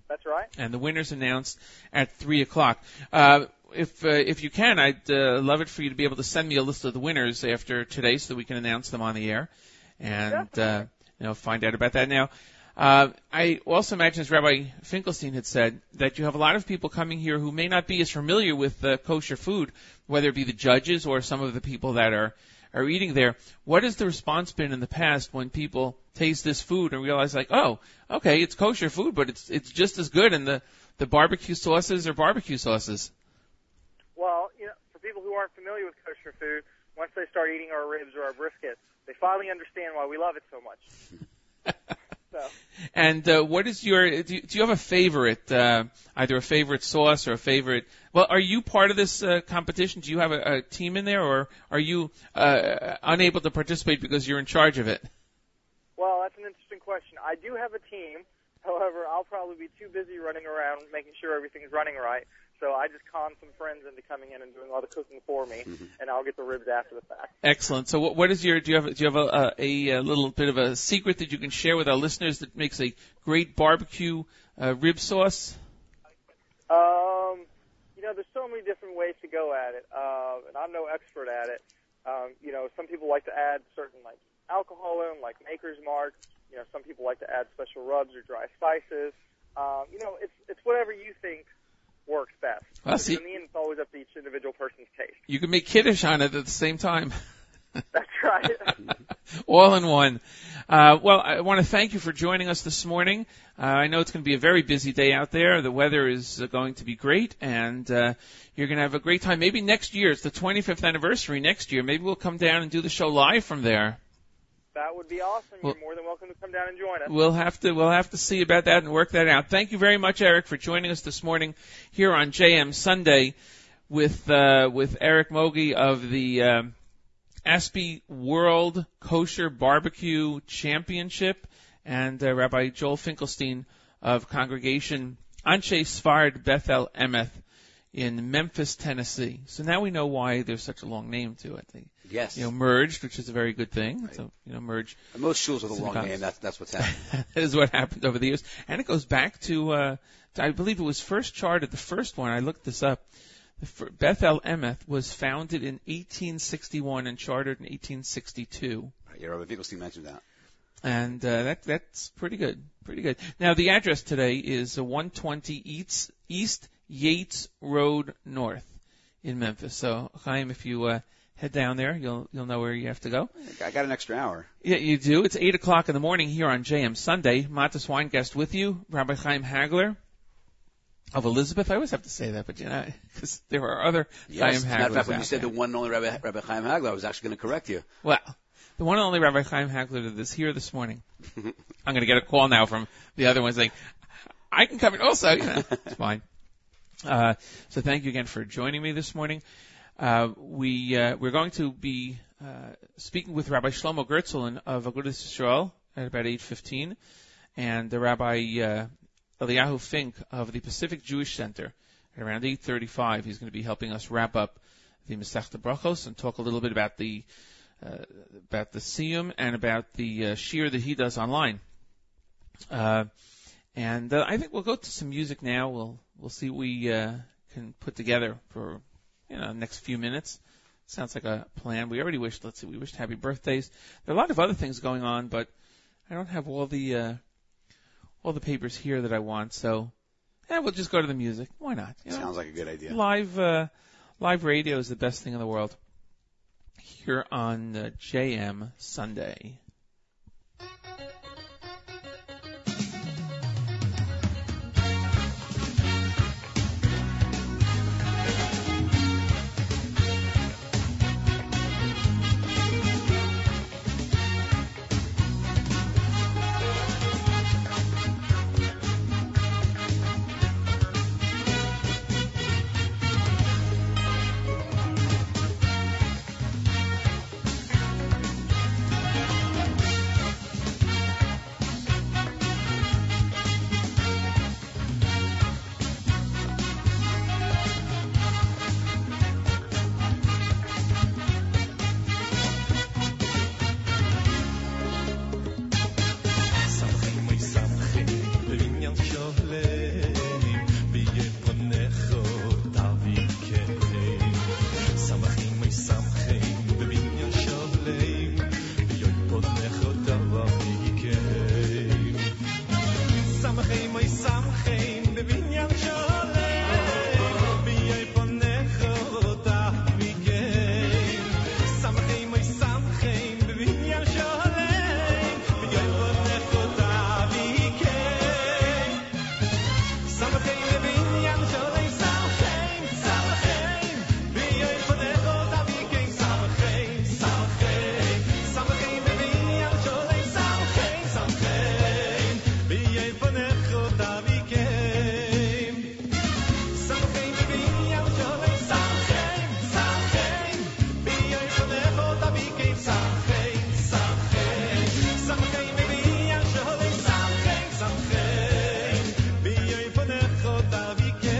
Speaker 11: That's right.
Speaker 2: and the winners announced at three o'clock. Uh, if uh, if you can, I'd uh, love it for you to be able to send me a list of the winners after today, so that we can announce them on the air, and uh, you know find out about that. Now, uh, I also imagine, as Rabbi Finkelstein had said, that you have a lot of people coming here who may not be as familiar with uh, kosher food, whether it be the judges or some of the people that are are eating there. What has the response been in the past when people taste this food and realize, like, oh, okay, it's kosher food, but it's it's just as good, and the the barbecue sauces are barbecue sauces.
Speaker 11: Well, you know, for people who aren't familiar with kosher food, once they start eating our ribs or our brisket, they finally understand why we love it so much. [LAUGHS] so,
Speaker 2: And uh, what is your? Do you, do you have a favorite? Uh, either a favorite sauce or a favorite? Well, are you part of this uh, competition? Do you have a, a team in there, or are you uh, unable to participate because you're in charge of it?
Speaker 11: well, that's an interesting question. I do have a team. However, I'll probably be too busy running around making sure everything's running right. So I just con some friends into coming in and doing all the cooking for me, and I'll get the ribs after the fact.
Speaker 2: Excellent. So, what, what is your? Do you have? Do you have a, a, a little bit of a secret that you can share with our listeners that makes a great barbecue uh, rib sauce?
Speaker 11: Um, you know, there's so many different ways to go at it, uh, and I'm no expert at it. Um, you know, some people like to add certain like alcohol in, like Maker's Mark. You know, some people like to add special rubs or dry spices. Um, you know, it's it's whatever you think works best.
Speaker 2: Well, see-
Speaker 11: in the end, it's always up to each individual person's taste.
Speaker 2: You can make kiddush on it at the same time. [LAUGHS]
Speaker 11: That's right. [LAUGHS]
Speaker 2: all in one. Uh, well, I want to thank you for joining us this morning. Uh, I know it's going to be a very busy day out there. The weather is uh, going to be great, and uh, you're going to have a great time. Maybe next year, it's the 25th anniversary next year. Maybe we'll come down and do the show live from there.
Speaker 11: That would be awesome.
Speaker 2: Well-
Speaker 11: You're more than welcome to come down and join us.
Speaker 2: We'll have to we'll have to see about that and work that out. Thank you very much, Eric, for joining us this morning here on JM Sunday with uh, with Eric Mogi of the um, ASBEE World Kosher Barbecue Championship and uh, Rabbi Joel Finkelstein of Congregation Anshe Sfard Beth El Emeth in Memphis, Tennessee. So now we know why there's such a long name to it. They
Speaker 8: Yes.
Speaker 2: you know merged, which is a very good thing. So you know merge
Speaker 8: And most schools with a long name, that's that's what's [LAUGHS] happening.
Speaker 2: that is what happened over the years. And it goes back to, uh, to- I believe it was first charted, the first one, I looked this up. The fir- Beth El Emeth was founded in 1861 and chartered in 1862.
Speaker 8: Right, yeah, Rabbi Finkelstein mentioned that.
Speaker 2: And uh, that that's pretty good, pretty good. Now the address today is uh, 120 East, East Yates Road North in Memphis. So Chaim, if you uh, head down there, you'll you'll know where you have to go.
Speaker 8: I got an extra hour.
Speaker 2: Yeah, you do. It's 8 o'clock in the morning here on JM Sunday. Matis Weingast with you, Rabbi Chaim Hagler of Elizabeth. I always have to say that, but you know, because there are other
Speaker 8: Yes.
Speaker 2: Chaim
Speaker 8: Matter of fact,
Speaker 2: Haglers
Speaker 8: when you said
Speaker 2: there.
Speaker 8: the one and only Rabbi, Rabbi Chaim Hagler, I was actually going to correct you.
Speaker 2: Well, the one and only Rabbi Chaim Hagler that is here this morning. [LAUGHS] I'm going to get a call now from the other one saying, I can come in also. You know, it's fine. Uh, so thank you again for joining me this morning. Uh, we, uh, we're going to be, uh, speaking with Rabbi Shlomo Gertzulin of Agudas Yisrael at about 8.15 and the Rabbi, uh, Eliyahu Fink of the Pacific Jewish Center at around 8.35. He's going to be helping us wrap up the Masechta Brachos and talk a little bit about the about the Siyum and about the uh, shiur that he does online. Uh, and I think we'll go to some music now. We'll we'll see what we uh, can put together for you know next few minutes. Sounds like a plan. We already wished. Let's see. We wished happy birthdays. There are a lot of other things going on, but I don't have all the uh, all the papers here that I want. So, yeah, we'll just go to the music. Why not? You know?
Speaker 8: Sounds like a good idea.
Speaker 2: Live uh, live radio is the best thing in the world. Here on uh, JM Sunday.
Speaker 12: Barbie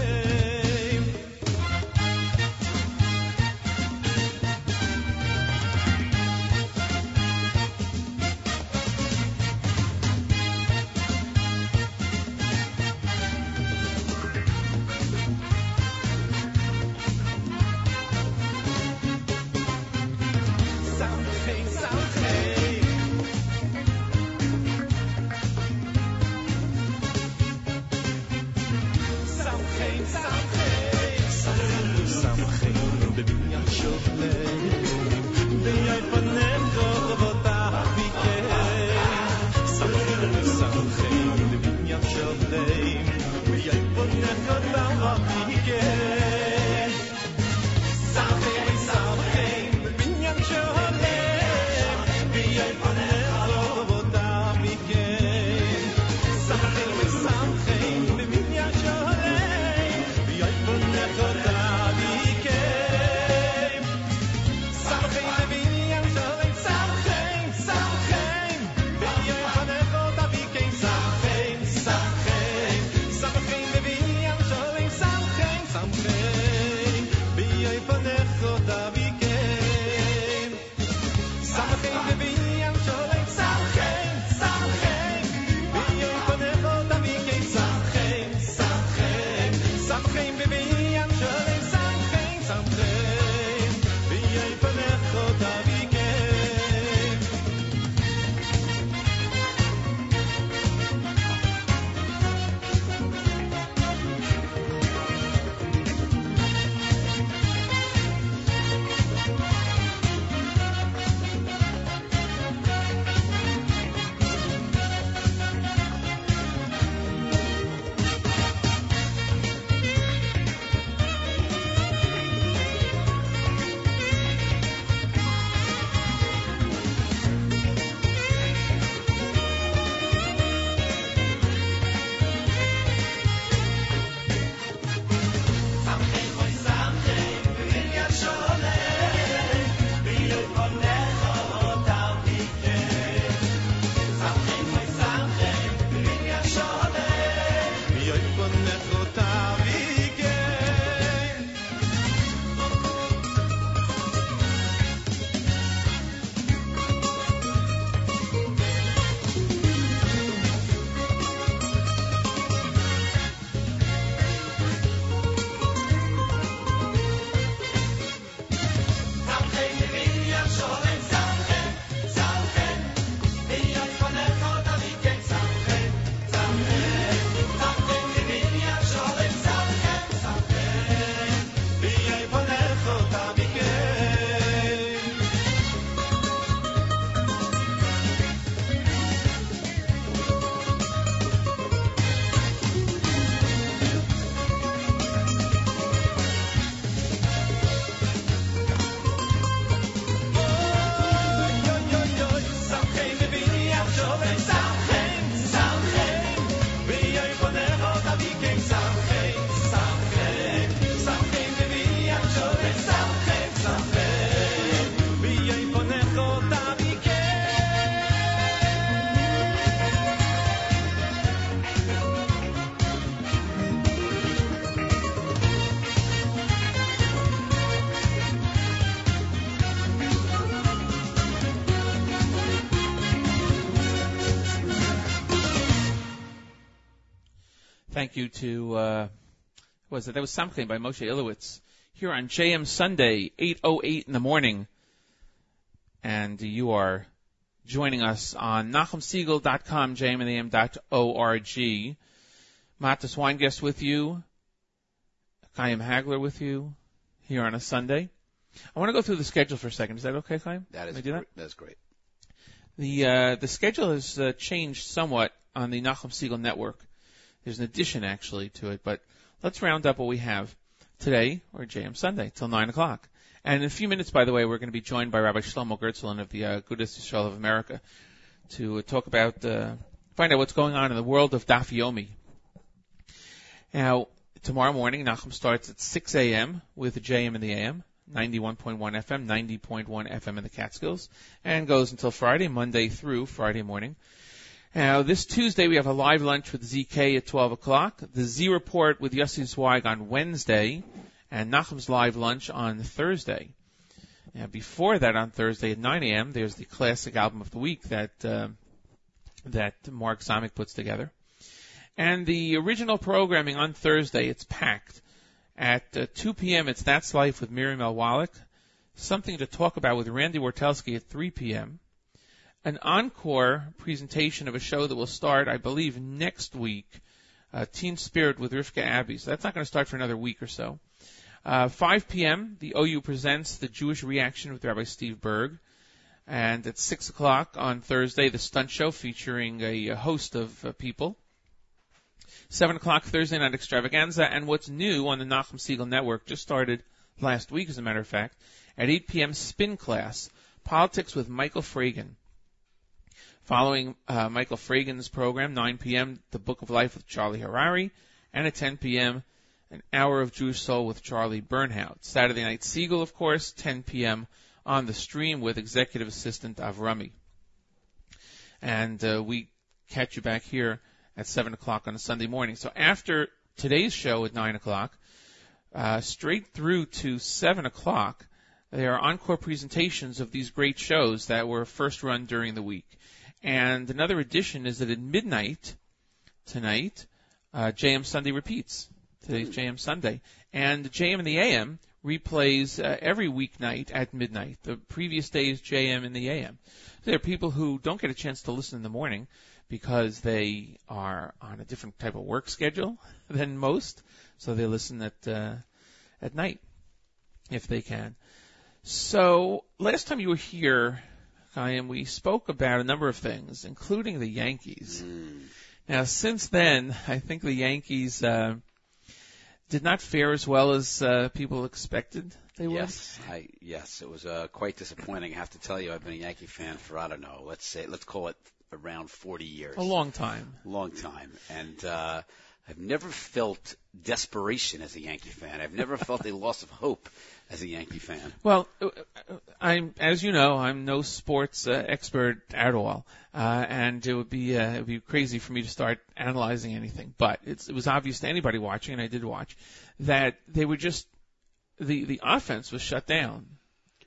Speaker 2: Thank you to, uh, what was it? That was something by Moshe Ilowitz here on JM Sunday, 8.08 in the morning. And you are joining us on NachumSegal.com, jmandam.org. Matis Weingast with you. Chaim Hagler with you here on a Sunday. I want to go through the schedule for a second. Is that okay, Chaim?
Speaker 8: That is
Speaker 2: Can I do that?
Speaker 8: great. That's great.
Speaker 2: The uh, the schedule has uh, changed somewhat on the Nachum Segal Network. There's an addition actually to it, but let's round up what we have today, or JM Sunday, till nine o'clock. And in a few minutes, by the way, we're going to be joined by Rabbi Shlomo Gertzulin of the uh, Gudas Yisrael of America to talk about, uh, find out what's going on in the world of Daf Yomi. Now, tomorrow morning, Nachum starts at 6 a.m. with JM in the AM. 91.1 FM, 90.1 FM in the Catskills, and goes until Friday, Monday through Friday morning. Now, this Tuesday we have a live lunch with ZK at 12 o'clock, the Z Report with Yossi Zweig on Wednesday, and Nachum's live lunch on Thursday. Now, before that, on Thursday at 9 a.m., there's the classic album of the week that uh, that Mark Zomick puts together. And the original programming on Thursday, it's packed. At uh, 2 p.m., it's That's Life with Miriam L. Wallach. Something to talk about with Randy Wartelski at 3 p.m. An encore presentation of a show that will start, I believe, next week. Uh, Teen Spirit with Rivka Abbey. So that's not going to start for another week or so. Uh, 5 p.m., the OU presents the Jewish Reaction with Rabbi Steve Burg. And at 6 o'clock on Thursday, the Stunt Show featuring a, a host of uh, people. 7 o'clock Thursday night extravaganza, and what's new on the Nachum Segal Network just started last week, as a matter of fact, at 8 p.m. Spin Class, Politics with Michael Fragin. Following uh, Michael Fragin's program, 9 p.m., The Book of Life with Charlie Harari, and at 10 p.m., An Hour of Jewish Soul with Charlie Bernhaut. Saturday Night Segal, of course, 10 p.m. on the stream with Executive Assistant Avrami. And uh, we catch you back here at 7 o'clock on a Sunday morning. So after today's show at 9 o'clock, uh, straight through to 7 o'clock, there are encore presentations of these great shows that were first run during the week. And another addition is that at midnight tonight, uh, JM Sunday repeats. Today's JM Sunday. And JM in the AM replays uh, every weeknight at midnight. The previous day's JM in the AM. So there are people who don't get a chance to listen in the morning because they are on a different type of work schedule [LAUGHS] than most, so they listen at uh, at night if they can. So last time you were here, Chaim, we spoke about a number of things, including the Yankees. Now, since then, I think the Yankees uh, did not fare as well as uh, people expected they would.
Speaker 8: Yes, I, yes, it was uh, quite disappointing. I have to tell you, I've been a Yankee fan for I don't know, let's say, let's call it around 40 years.
Speaker 2: A long time.
Speaker 8: long time, and uh, I've never felt desperation as a Yankee fan. I've never felt a loss of hope as a Yankee fan.
Speaker 2: Well, uh, uh, I'm, as you know, I'm no sports uh, expert at all, uh, and it would be uh, it would be crazy for me to start analyzing anything. But it's, it was obvious to anybody watching, and I did watch, that they were just the the offense was shut down.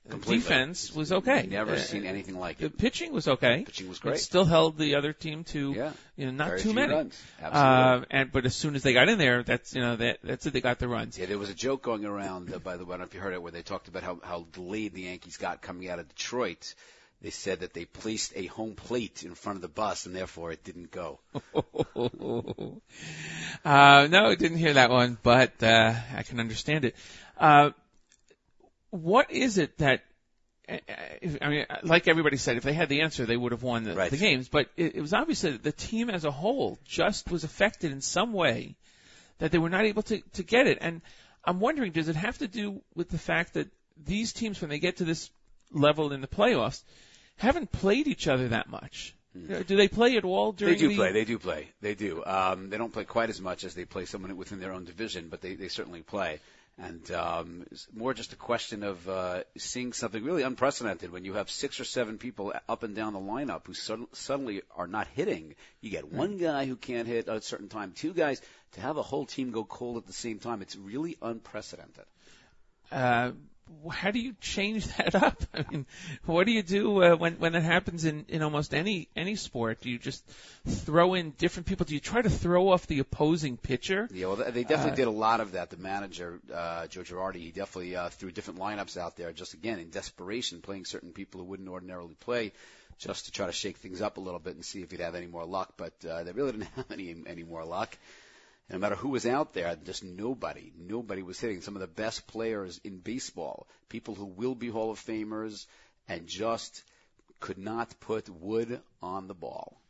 Speaker 2: The
Speaker 8: Completely.
Speaker 2: defense was okay.
Speaker 8: Never
Speaker 2: Uh,
Speaker 8: seen anything like
Speaker 2: The
Speaker 8: it.
Speaker 2: pitching was okay.
Speaker 8: Pitching was
Speaker 2: It
Speaker 8: great.
Speaker 2: still held the other team to
Speaker 8: Yeah.
Speaker 2: you know not
Speaker 8: Very
Speaker 2: too many.
Speaker 8: runs.
Speaker 2: Uh,
Speaker 8: Absolutely.
Speaker 2: and but as soon as they got in there, that's you know that that's it. They got the runs.
Speaker 8: Yeah, there was a joke going around, uh, by the way, I don't know if you heard it, where they talked about how, how delayed the Yankees got coming out of Detroit. They said that they placed a home plate in front of the bus, and therefore it didn't go. [LAUGHS]
Speaker 2: uh, no, didn't hear that one, but uh, I can understand it. Uh, what is it that? uh, I mean, like everybody said, if they had the answer, they would have won the,
Speaker 8: Right.
Speaker 2: the games. But it, it was obvious that the team as a whole just was affected in some way that they were not able to, to get it. And I'm wondering, does it have to do with the fact that these teams, when they get to this level in the playoffs, haven't played each other that much? Uh, Do they play at all during.
Speaker 8: They do
Speaker 2: the
Speaker 8: play. They do play. They do. Um, they don't play quite as much as they play someone within their own division, but they, they certainly play. And um, it's more just a question of uh, seeing something really unprecedented when you have six or seven people up and down the lineup who sudden, suddenly are not hitting. You get one guy who can't hit at a certain time, two guys. To have a whole team go cold at the same time, it's really unprecedented.
Speaker 2: Uh, how do you change [LAUGHS] that up? I mean, what do you do uh, when when that happens in in almost any any sport? Do you just throw in different people? Do you try to throw off the opposing pitcher?
Speaker 8: Yeah, well, they definitely
Speaker 2: Uh,
Speaker 8: did a lot of that. The manager, uh, Joe Girardi, he definitely uh, threw different lineups out there, just again in desperation, playing certain people who wouldn't ordinarily play, just to try to shake things up a little bit and see if he'd have any more luck. But uh, they really didn't [LAUGHS] have any any more luck. And no matter who was out there, just nobody, nobody was hitting. Some of the best players in baseball, people who will be Hall of Famers, and just could not put wood on the ball.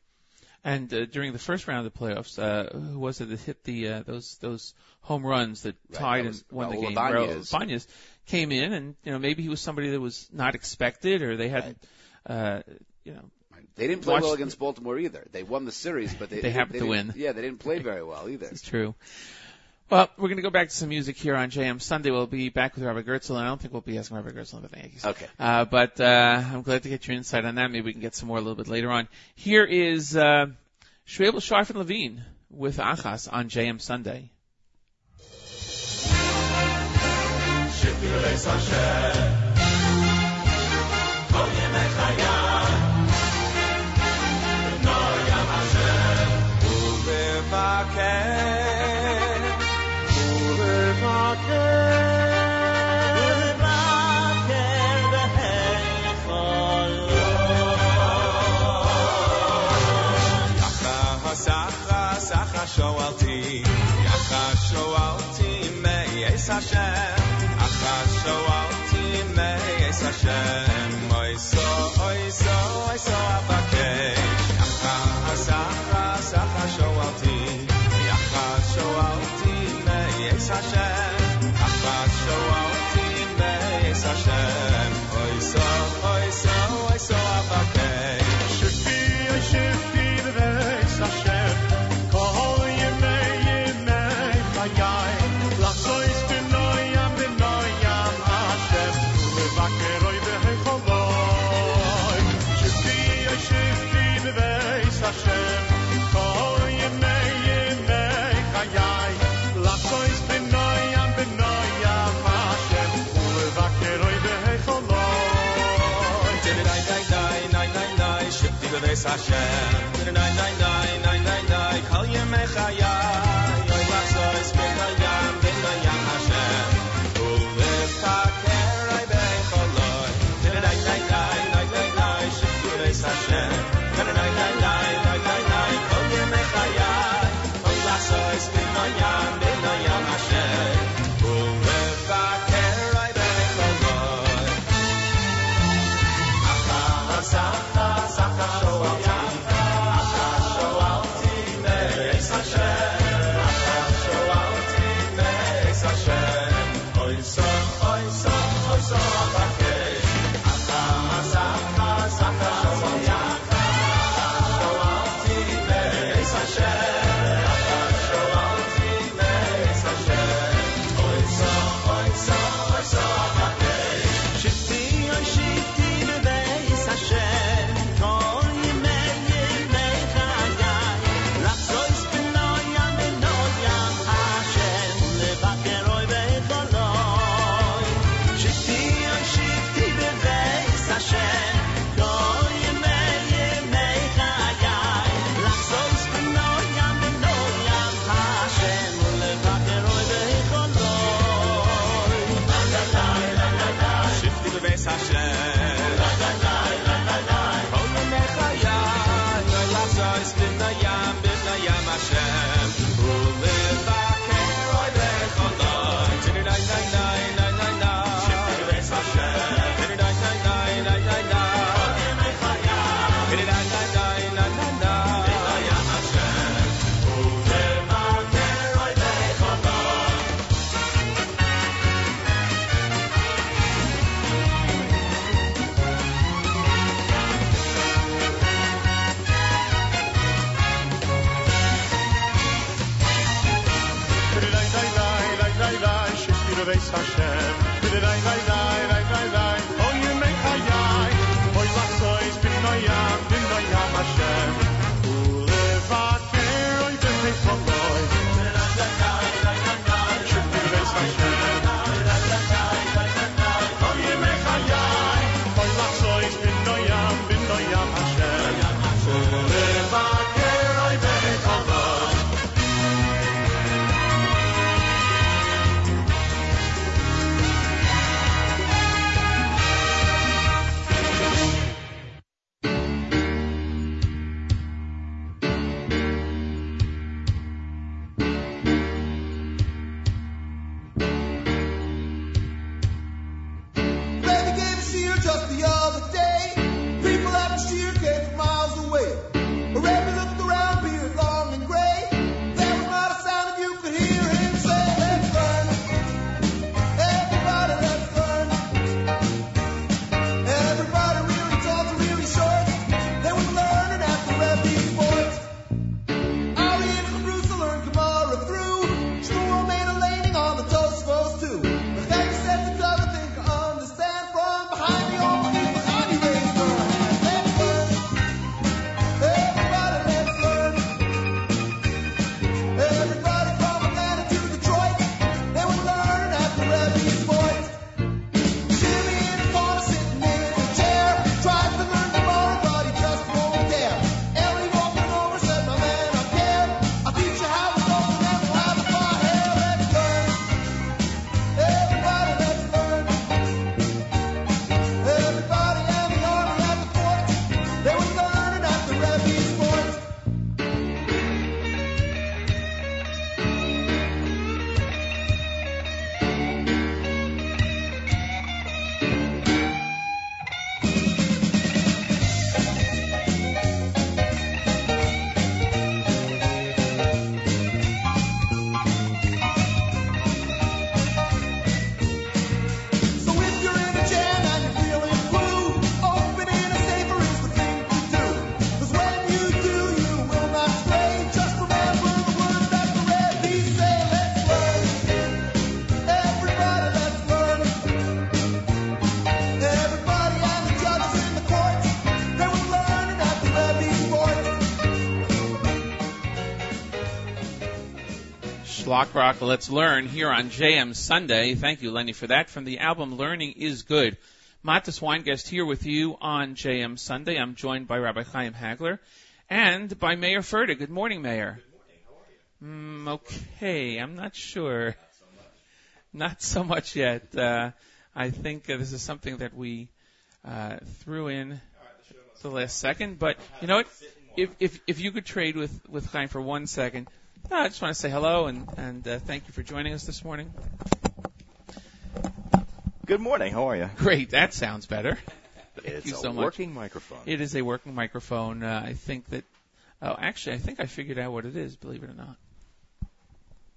Speaker 2: And uh, during the first round of the playoffs, uh, who was it that hit the uh, those those home runs that
Speaker 8: Right,
Speaker 2: tied
Speaker 8: that
Speaker 2: and
Speaker 8: was
Speaker 2: won the game?
Speaker 8: Ibanez.
Speaker 2: Raul came in, and you know maybe he was somebody that was not expected, or they hadn't, uh, you know,
Speaker 8: They didn't play
Speaker 2: Watch-
Speaker 8: well against Baltimore either. They won the series, but they
Speaker 2: They happened to
Speaker 8: didn't-
Speaker 2: win.
Speaker 8: Yeah, they didn't play [LAUGHS] very well either.
Speaker 2: It's true. Well, we're going to go back to some music here on JM Sunday. We'll be back with Robert Gertzel, and I don't think we'll be asking Robert Gertzel about the Yankees.
Speaker 8: Okay.
Speaker 2: Uh, but uh, I'm glad to get your insight on that. Maybe we can get some more a little bit later on. Here is uh, Schwebel, Scharf, and Levine with Achas on JM Sunday.
Speaker 7: Hashem, Hashem. Nein, nein, nein, nein, nein, nein, nein, nein, nein,
Speaker 2: Shlock Rock Let's Learn here on JM Sunday. Thank you, Lenny, for that. From the album Learning is Good. Matis Weingast here with you on JM Sunday. I'm joined by Rabbi Chaim Hagler and by Mayor Ferda. Good morning, Mayor. Morning. How are Mm, okay, I'm not sure. Not so much not so much yet. Uh, I think uh, this is something that we uh, threw in the last second. But you know what? If if if you could trade with with Chaim for one second, I just want to say hello and and uh, thank you for joining us this morning.
Speaker 13: Good morning. How are you?
Speaker 2: Great, that sounds better. Thank
Speaker 13: it's
Speaker 2: you
Speaker 13: a
Speaker 2: so much.
Speaker 13: working microphone.
Speaker 2: It is a working microphone. Uh, I think that. Oh, actually, I think I figured out what it is. Believe it or not.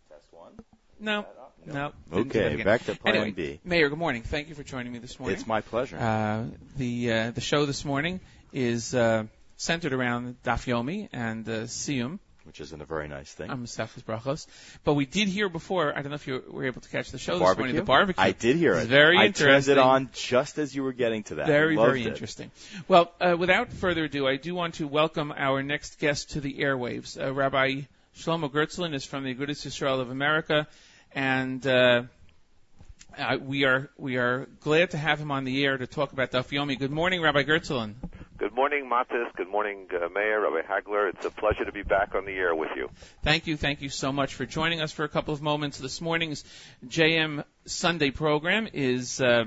Speaker 13: Test one.
Speaker 2: No. No. didn't
Speaker 13: Okay, back to plan
Speaker 2: anyway,
Speaker 13: B.
Speaker 2: Mayor, good morning. Thank you for joining me this morning.
Speaker 13: It's my pleasure.
Speaker 2: Uh, the uh, the show this morning is uh, centered around Daf Yomi and uh, Siyum.
Speaker 13: Which isn't a very nice thing.
Speaker 2: I'm Stefan Brachos. But we did hear before. I don't know if you were able to catch the show this
Speaker 13: barbecue?
Speaker 2: morning. The barbecue.
Speaker 13: I did hear it.
Speaker 2: Very
Speaker 13: I
Speaker 2: interesting.
Speaker 13: turned it on just as you were getting to that.
Speaker 2: Very,
Speaker 13: Loved
Speaker 2: very
Speaker 13: it.
Speaker 2: interesting. Well, uh, without further ado, I do want to welcome our next guest to the airwaves. Uh, Rabbi Shlomo Gertzulin is from the Agudas Yisrael of America, and uh, uh, we are we are glad to have him on the air to talk about Daf Yomi. Good morning, Rabbi Gertzulin.
Speaker 14: Good morning, Matis. Good morning, uh, Mayor, Rabbi Hagler. It's a pleasure to be back on the air with you.
Speaker 2: Thank you, thank you so much for joining us for a couple of moments. This morning's JM Sunday program is uh,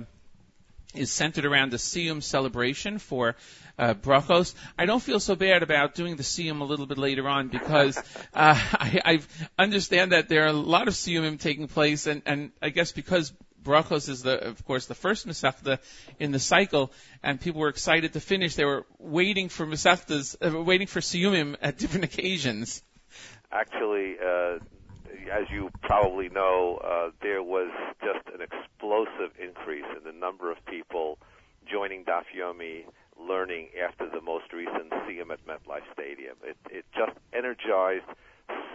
Speaker 2: is centered around the Siyum celebration for uh, Brachos. I don't feel so bad about doing the Siyum a little bit later on because [LAUGHS] uh, I, I understand that there are a lot of Siyumim taking place, and, and I guess because Brachos is the, of course, the first Masechta in the cycle, and people were excited to finish. They were waiting for Masechtas, uh, waiting for Siyumim at different [LAUGHS] occasions.
Speaker 14: Actually, uh, as you probably know, uh, there was just an explosive increase in the number of people joining Daf Yomi learning after the most recent Siyum at MetLife Stadium. It, it just energized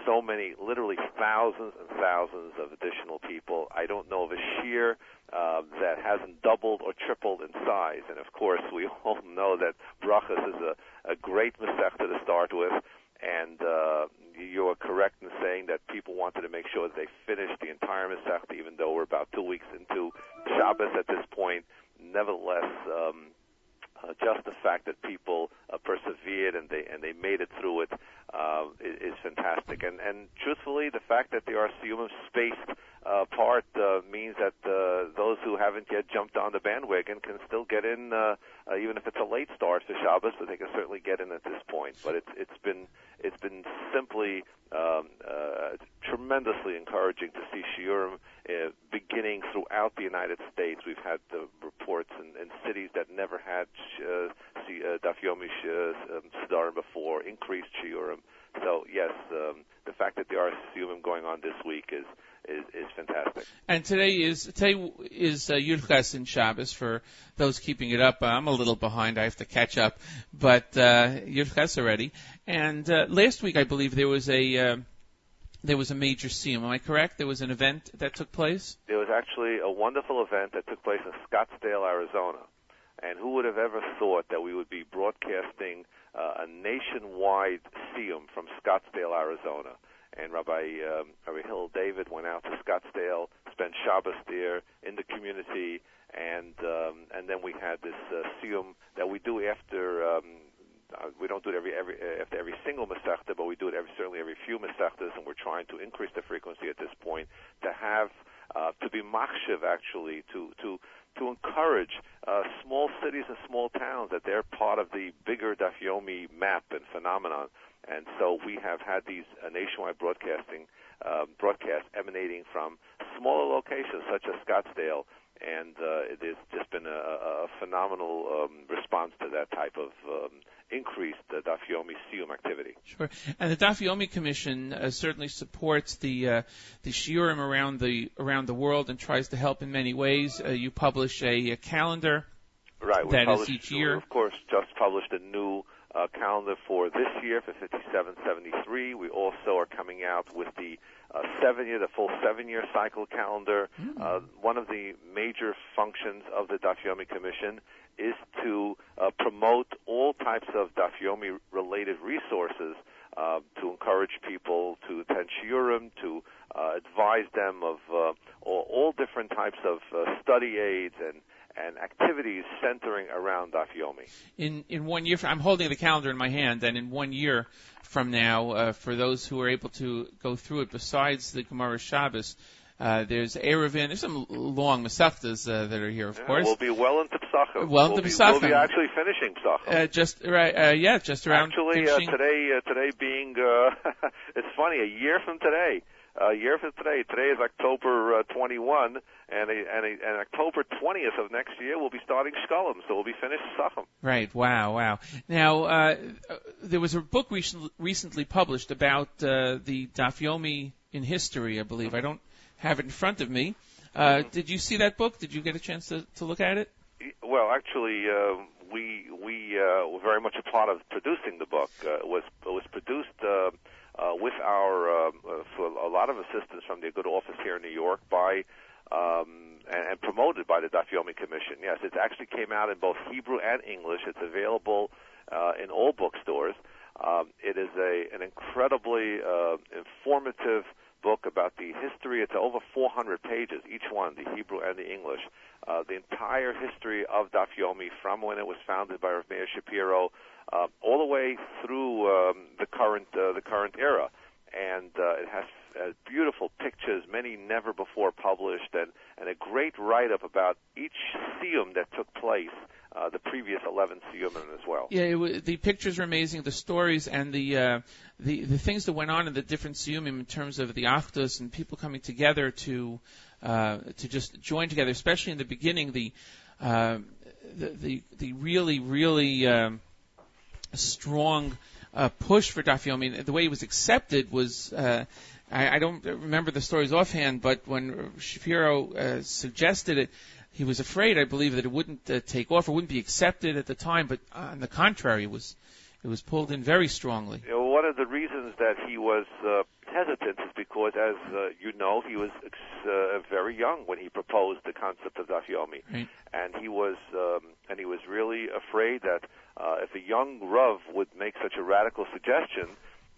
Speaker 14: so many, literally thousands and thousands of additional people. I don't know of a shiur uh, that hasn't doubled or tripled in size. And of course, we [LAUGHS] all know that Brachas is a, a great Masechta to start with. And uh, you are correct in saying that people wanted to make sure that they finished the entire Masechta, even though we're about two weeks into Shabbos at this point. Nevertheless, um, uh, just the fact that people uh, persevered and they and they made it through it uh, is, is fantastic. And and truthfully, the fact that the RCU spaced uh, part uh, means that uh, those who haven't yet jumped on the bandwagon can still get in, uh, uh, even if it's a late start for Shabbos, but they can certainly get in at this point. But it's it's been it's been simply um, uh, tremendously encouraging to see Shiurim uh, beginning throughout the United States. We've had the reports in, in cities that never had uh, uh, Daf Yomi uh, um, before, increased Shiurim. So yes, um, the fact that there are Shiurim going on this week is is, is fantastic.
Speaker 2: And today is today is uh, Yud Ches in Shabbos for those keeping it up. I'm a little behind; I have to catch up, but uh, Yud Ches already. And uh, last week, I believe there was a uh, there was a major siyum. Am I correct? There was an event that took place.
Speaker 14: There was actually a wonderful event that took place in Scottsdale, Arizona. And who would have ever thought that we would be broadcasting uh, a nationwide siyum from Scottsdale, Arizona? And Rabbi um, Rabbi Hillel David went out to Scottsdale, spent Shabbos there in the community, and um, and then we had this uh, siyum that we do after. Um, uh, we don't do it every every uh, after every single masechta, but we do it every certainly every few masechtas, and we're trying to increase the frequency at this point to have uh, to be machshiv actually to to to encourage uh, small cities and small towns that they're part of the bigger Dafyomi map and phenomenon. And so we have had these uh, nationwide broadcasting uh, broadcasts emanating from smaller locations such as Scottsdale, and uh, it has just been a, a phenomenal um, response to that type of um, increased uh, Dafyomi Siyum activity.
Speaker 2: Sure. And the Daf Yomi Commission uh, certainly supports the uh, the shiurim around the around the world and tries to help in many ways. Uh, you publish a, a calendar
Speaker 14: Right.
Speaker 2: That is each year.
Speaker 14: Of course, just published a new uh, calendar for this year for 5773. We also are coming out with the uh, seven year, the full seven year cycle calendar. Uh, one of the major functions of the Dafyomi Commission is to uh, promote all types of Dafyomi related resources uh, to encourage people to attend shiurim, to uh, advise them of uh, all, all different types of uh, study aids and and activities centering around Daf Yomi.
Speaker 2: in in one year. I'm holding the calendar in my hand, and in one year from now, uh, for those who are able to go through it, besides the Gemara Shabbos, uh, there's Eruvin. There's some long Masechtas uh, that are here, of
Speaker 14: Yeah,
Speaker 2: course.
Speaker 14: We'll be well into Pesachim.
Speaker 2: Well into
Speaker 14: we'll be,
Speaker 2: Pesachim.
Speaker 14: We'll be actually finishing Pesachim.
Speaker 2: uh, just right, uh, yeah, just around
Speaker 14: Actually, uh, today, uh, today being, uh, [LAUGHS] it's funny, a year from today. A year from today. Today is October uh, 21, and a, and, a, and October 20th of next year we'll be starting Shkolim, so we'll be finished Pesachim.
Speaker 2: Right. Wow. Wow. Now, uh, uh, there was a book recent, recently published about uh, the Dafyomi in history, I believe. I don't have it in front of me. Uh, did you see that book? Did you get a chance to, to look at it?
Speaker 14: Well, actually, uh, we we uh, were very much a part of producing the book. Uh, it was it was produced uh, uh, with our uh, uh, for a lot of assistance from the good office here in New York by um, and, and promoted by the Dafyomi Commission. Yes, it actually came out in both Hebrew and English. It's available uh, in all bookstores. Um, it is a an incredibly uh, informative book about the history. It's over 400 pages, each one, the Hebrew and the English. Uh, the entire history of Daf Yomi from when it was founded by Rav Meir Shapiro uh, all the way through um, the current uh, the current era, and uh, it has uh, beautiful pictures, many never before published, and and a great write up about each siyum that took place. Uh, the previous 11 siyumim as well.
Speaker 2: Yeah, it the pictures are amazing. The stories and the uh, the the things that went on in the different siyumim in terms of the achdus and people coming together to uh, to just join together, especially in the beginning. The uh, the, the the really really um, strong uh, push for Daf Yomi. The way it was accepted was. Uh, I, I don't remember the stories offhand, but when Shapiro uh, suggested it, he was afraid, I believe, that it wouldn't uh, take off or wouldn't be accepted at the time. But on the contrary, it was it was pulled in very strongly.
Speaker 14: You know, one of the reasons that he was uh, hesitant is because, as uh, you know, he was uh, very young when he proposed the concept of Dafyomi,
Speaker 2: Right.
Speaker 14: and he was um, and he was really afraid that uh, if a young Rav would make such a radical suggestion,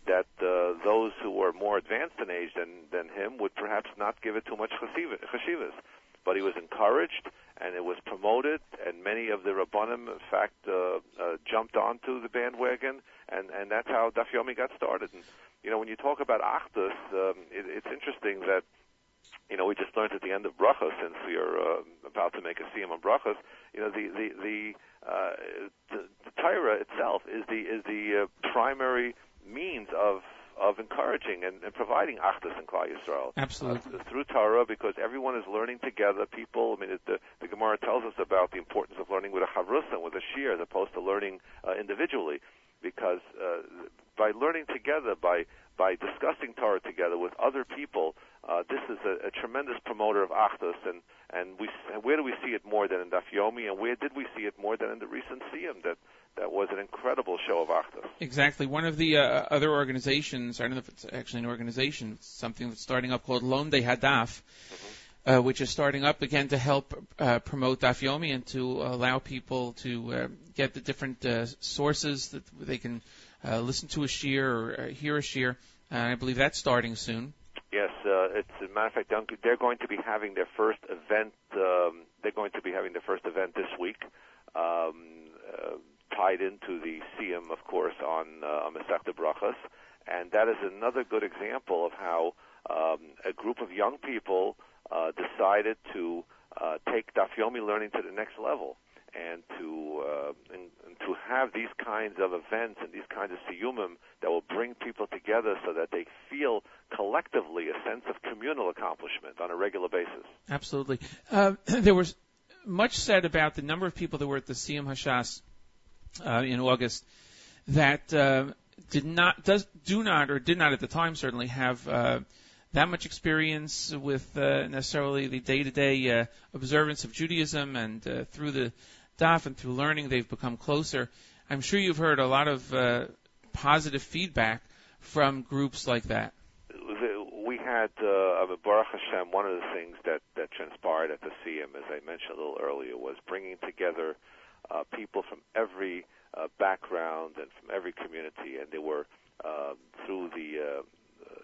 Speaker 14: that uh, those who were more advanced in age than than him would perhaps not give it too much chashivas. But he was encouraged, and it was promoted, and many of the rabbanim, in fact, uh, uh, jumped onto the bandwagon, and and that's how Daf Yomi got started. And you know, when you talk about Achdus, um, it, it's interesting that you know we just learned at the end of Brachas, since we are uh, about to make a siyum on Brachas. You know, the the the, uh, the, the Torah itself is the is the uh, primary means of of encouraging and, and providing Achdus in Klal Yisrael
Speaker 2: Absolutely.
Speaker 14: uh, through Torah because everyone is learning together. People, I mean, it, the, the Gemara tells us about the importance of learning with a chavrusa and with a shiur as opposed to learning uh, individually. Because uh, by learning together, by by discussing Torah together with other people, uh, this is a, a tremendous promoter of Achdus. And and we where do we see it more than in Daf Yomi, and where did we see it more than in the recent Siyum that that was an incredible show of Achdus.
Speaker 2: Exactly. One of the uh, other organizations, I don't know if it's actually an organization, something that's starting up called Lone de Hadaf, uh, which is starting up again to help uh, promote Daf Yomi and to allow people to uh, get the different uh, sources that they can uh, listen to a shiur or uh, hear a shiur. Uh, I believe that's starting soon.
Speaker 14: Yes, uh, it's a matter of fact. they're- They're going to be having their first event. Um, they're going to be having their first event this week, um, uh, tied into the Siyum, of course, on uh, Masechta Brachas, and that is another good example of how um, a group of young people uh, decided to uh, take Dafyomi learning to the next level. And to uh, and, and to have these kinds of events and these kinds of siyumim that will bring people together so that they feel collectively a sense of communal accomplishment on a regular basis.
Speaker 2: Absolutely. Uh, [CLEARS THROAT] there was much said about the number of people that were at the Siyum Hashas uh, in August that uh, did not, does, do not, or did not at the time certainly have uh, that much experience with uh, necessarily the day-to-day uh, observance of Judaism, and uh, through the daf and through learning, they've become closer. I'm sure you've heard a lot of uh, positive feedback from groups like that.
Speaker 14: we had uh, Baruch Hashem. One of the things that that transpired at the Siyum, as I mentioned a little earlier, was bringing together uh, people from every uh, background and from every community, and they were uh, through the uh,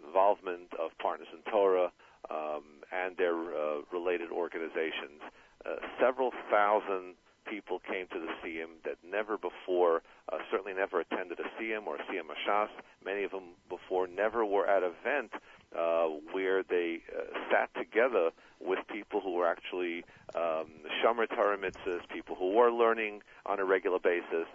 Speaker 14: involvement of Partners in Torah um, and their uh, related organizations, uh, several thousand people came to the Siyum that never before, certainly never attended a Siyum or a Siyum Ashas. Many of them before never were at an event uh, where they uh, sat together with people who were actually um, Shomer Torah mitzvahs, people who were learning on a regular basis.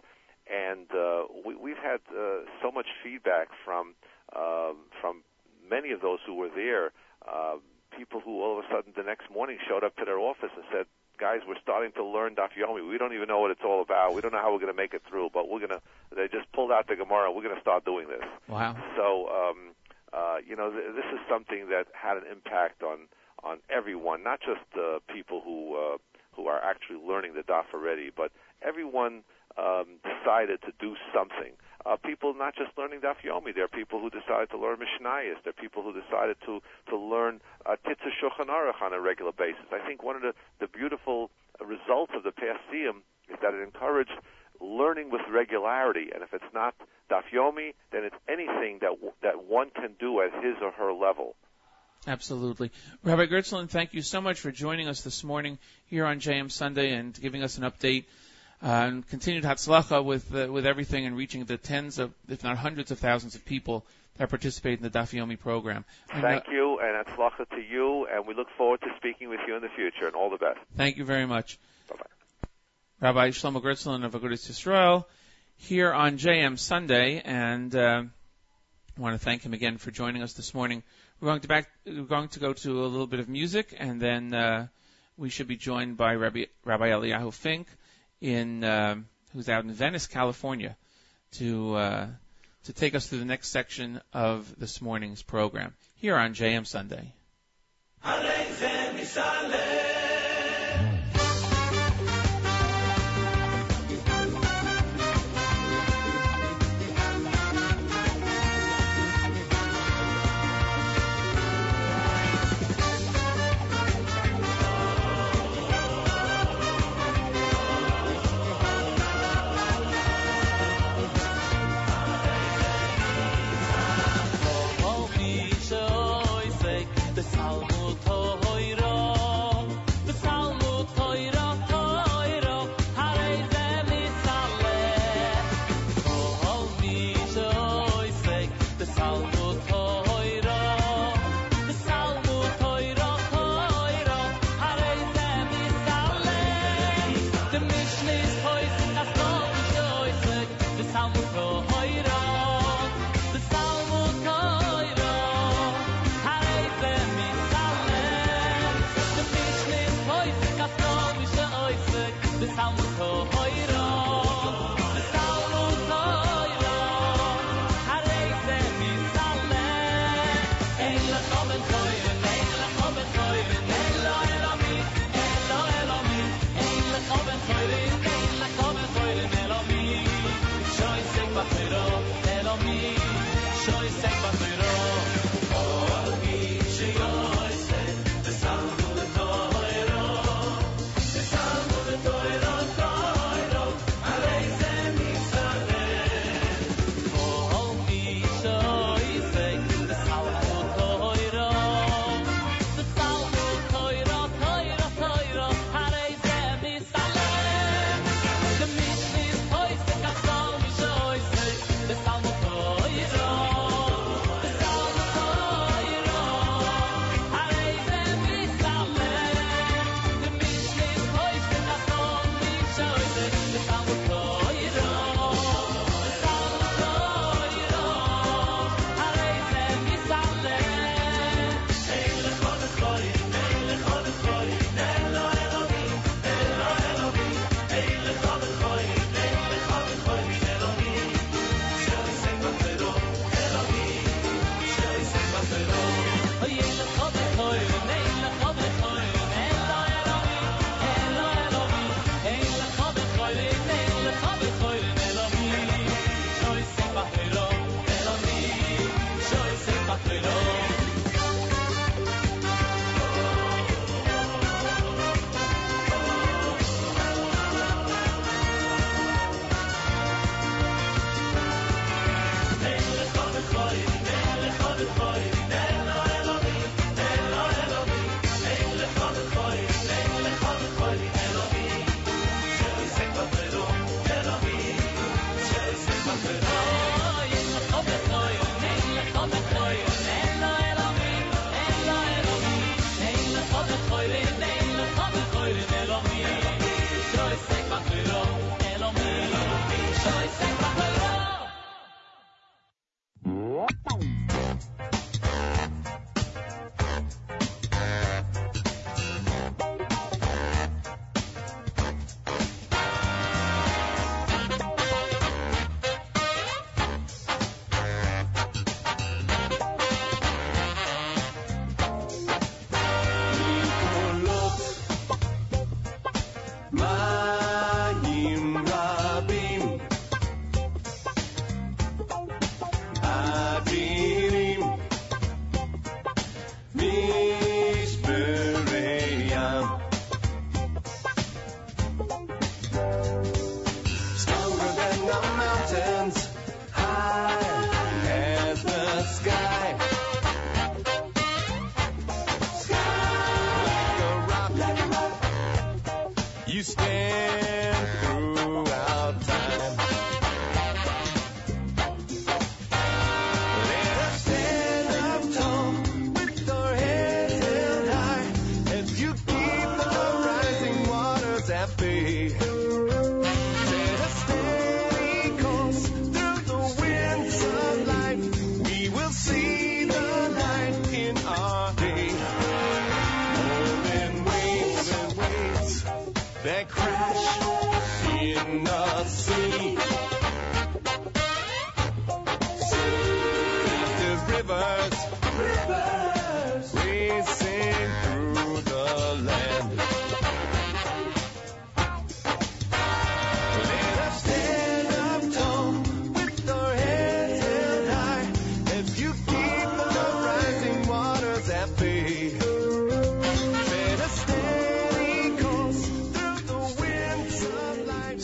Speaker 14: And uh, we, we've had uh, so much feedback from um, from many of those who were there. Uh, people who all of a sudden the next morning showed up to their office and said, "Guys, we're starting to learn Daf Yomi. We don't even know what it's all about. We don't know how we're going to make it through, but we're going to." They just pulled out the Gemara. We're going to start doing this.
Speaker 2: Wow.
Speaker 14: So, um, uh, you know, th- this is something that had an impact on on everyone, not just uh, people who uh, who are actually learning the daf already, but everyone um, decided to do something. Uh, people not just learning daf yomi. There are people who decided to learn Mishnayos. There are people who decided to to learn uh, Kitzur Shulchan Aruch on a regular basis. I think one of the the beautiful results of the past is that it encouraged learning with regularity. And if it's not dafyomi, then it's anything that that one can do at his or her level.
Speaker 2: Absolutely. Rabbi Gertzulin, thank you so much for joining us this morning here on JM Sunday and giving us an update uh, and continued Hatzlacha with, uh, with everything and reaching the tens of, if not hundreds of thousands of people that participate in the Dafyomi program. And, uh,
Speaker 14: Thank you, and atzlacha to you, and we look forward to speaking with you in the future, and all the best.
Speaker 2: Thank you very much.
Speaker 14: Bye-bye.
Speaker 2: Rabbi Shlomo Gertzulin of Agudas Yisrael here on JM Sunday, and uh, I want to thank him again for joining us this morning. We're going to back. We're going to go to a little bit of music, and then uh, we should be joined by Rabbi, Rabbi Eliyahu Fink, in um who's out in Venice, California, to uh, to take us through the next section of this morning's program here on JM Sunday.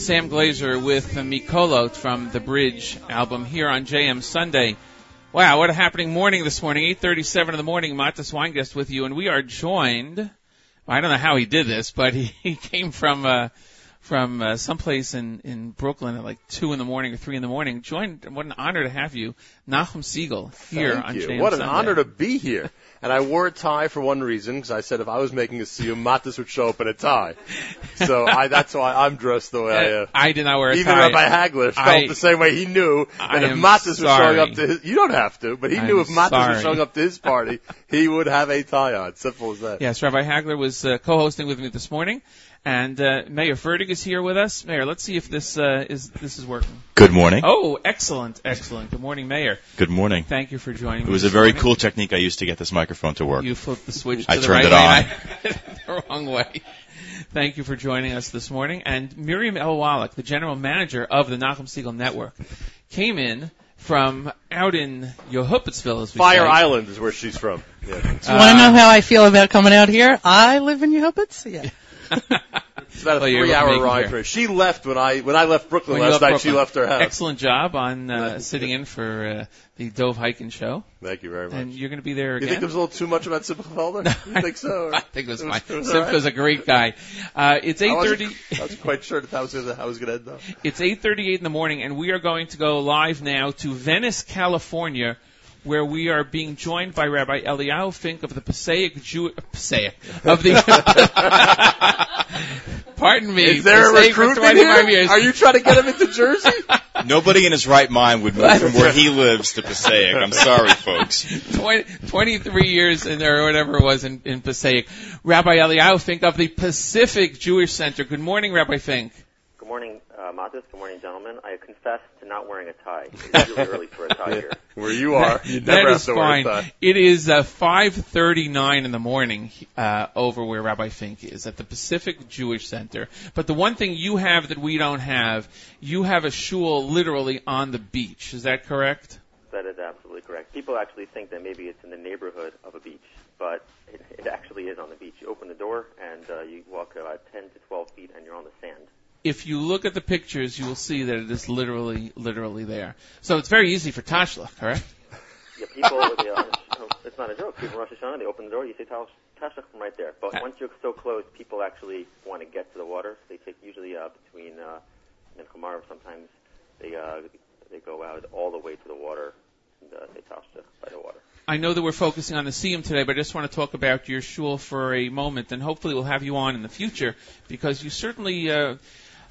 Speaker 2: Sam Glaser with Mikolot from the Bridge album here on JM Sunday. Wow, what a happening morning this morning. 8:37 in the morning. Matis Weingast with you, and we are joined. I don't know how he did this, but he, [LAUGHS] he came from uh, from uh, someplace in in Brooklyn at like two in the morning or three in the morning. Joined. What an honor to have you, Nachum Segal, here
Speaker 15: Thank
Speaker 2: on
Speaker 15: you.
Speaker 2: JM
Speaker 15: What an
Speaker 2: Sunday.
Speaker 15: honor to be here. And I wore a tie for one reason, because I said if I was making a siyum, Matis would show up in a tie. So I, that's why I'm dressed the way I am.
Speaker 2: I did not wear a
Speaker 15: Even
Speaker 2: tie.
Speaker 15: Even Rabbi Hagler felt
Speaker 2: I-
Speaker 15: the same way. He knew
Speaker 2: I
Speaker 15: that if
Speaker 2: am
Speaker 15: Matis was showing
Speaker 2: sorry.
Speaker 15: up to his, you don't have to, but he knew if Matis
Speaker 2: sorry.
Speaker 15: was showing up to his party, he would have a tie on. Simple as that.
Speaker 2: Yes, Rabbi Hagler was uh, co-hosting with me this morning, and uh, Mayor Fertig is here with us. Mayor, let's see if this uh, is this is working.
Speaker 16: Good morning.
Speaker 2: Oh, excellent, excellent. Good morning, Mayor.
Speaker 16: Good morning.
Speaker 2: Thank you for joining
Speaker 16: us.
Speaker 2: It
Speaker 16: was a very
Speaker 2: morning.
Speaker 16: cool technique I used to get this microphone to work.
Speaker 2: You flipped the switch to
Speaker 16: I
Speaker 2: the
Speaker 16: turned
Speaker 2: right
Speaker 16: it on.
Speaker 2: and I did it the wrong way. Thank you for joining us this morning. And Miriam Elwalik, the general manager of the Nachum Segal Network, came in from out in Yehupitzville, as we
Speaker 15: Fire
Speaker 2: say.
Speaker 15: Island is where she's from. Yeah.
Speaker 17: Do you want to know how I feel about coming out here? I live in Yehupitz. Yeah.
Speaker 15: It's about a
Speaker 2: Well,
Speaker 15: three-hour ride for her. She left when I when I left Brooklyn
Speaker 2: When
Speaker 15: last
Speaker 2: left
Speaker 15: night. She left her house.
Speaker 2: Excellent job on uh, sitting in for uh, the Dov Hikind show.
Speaker 15: Thank you very much.
Speaker 2: And you're going to be there
Speaker 15: You think there was a little too much about Simcha Felder? [LAUGHS] You think so?
Speaker 2: I think it was fine.
Speaker 15: it was all right?
Speaker 2: Simcha's a great guy. Uh, it's
Speaker 15: I
Speaker 2: eight
Speaker 15: wasn't-
Speaker 2: thirty.
Speaker 15: I was quite sure that that was gonna- how it was going to end up.
Speaker 2: It's 8:38 in the morning, and we are going to go live now to Venice, California, where we are being joined by Rabbi Eliyahu Fink of the Passaic Jew uh, Passaic of the. [LAUGHS] Pardon me.
Speaker 15: Is there
Speaker 2: Passaic for
Speaker 15: recruitment here?
Speaker 2: years.
Speaker 15: Are you trying to get him into Jersey? [LAUGHS]
Speaker 16: Nobody in his right mind would move from where he [LAUGHS] lives to Passaic. I'm sorry, folks.
Speaker 2: 20, 23 years in there, or whatever it was in, in Passaic. Rabbi Eliyahu Fink of the Pacific Jewish Center. Good morning, Rabbi Fink.
Speaker 18: Good morning, uh, Matis. Good morning, gentlemen. I confess to not wearing a tie. It's [LAUGHS] really early for a tie here. [LAUGHS]
Speaker 15: Where you are, you
Speaker 2: That
Speaker 15: never have
Speaker 2: is
Speaker 15: to wear a
Speaker 2: fine.
Speaker 15: tie.
Speaker 2: It is uh, 5:39 in the morning uh, over where Rabbi Fink is at the Pacific Jewish Center. But the one thing you have that we don't have, you have a shul literally on the beach. Is that correct?
Speaker 18: That is absolutely correct. People actually think that maybe it's in the neighborhood of a beach, but it, it actually is on the beach. You open the door and uh, you walk about 10 to 12 feet and you're on the sand.
Speaker 2: If you look at the pictures, you will see that it is literally, literally there. So it's very easy for Tashlich, correct?
Speaker 18: Yeah, people, they, uh, it's not a joke. People in Rosh Hashanah, they open the door, you say Tash- Tashlich from right there. But once you're so close, people actually want to get to the water. So they take usually uh, between uh, Minchamarv, sometimes they uh, they go out all the way to the water and uh, Tashlich by the water.
Speaker 2: I know that we're focusing on the Siyum today, but I just want to talk about your shul for a moment, and hopefully we'll have you on in the future because you certainly uh,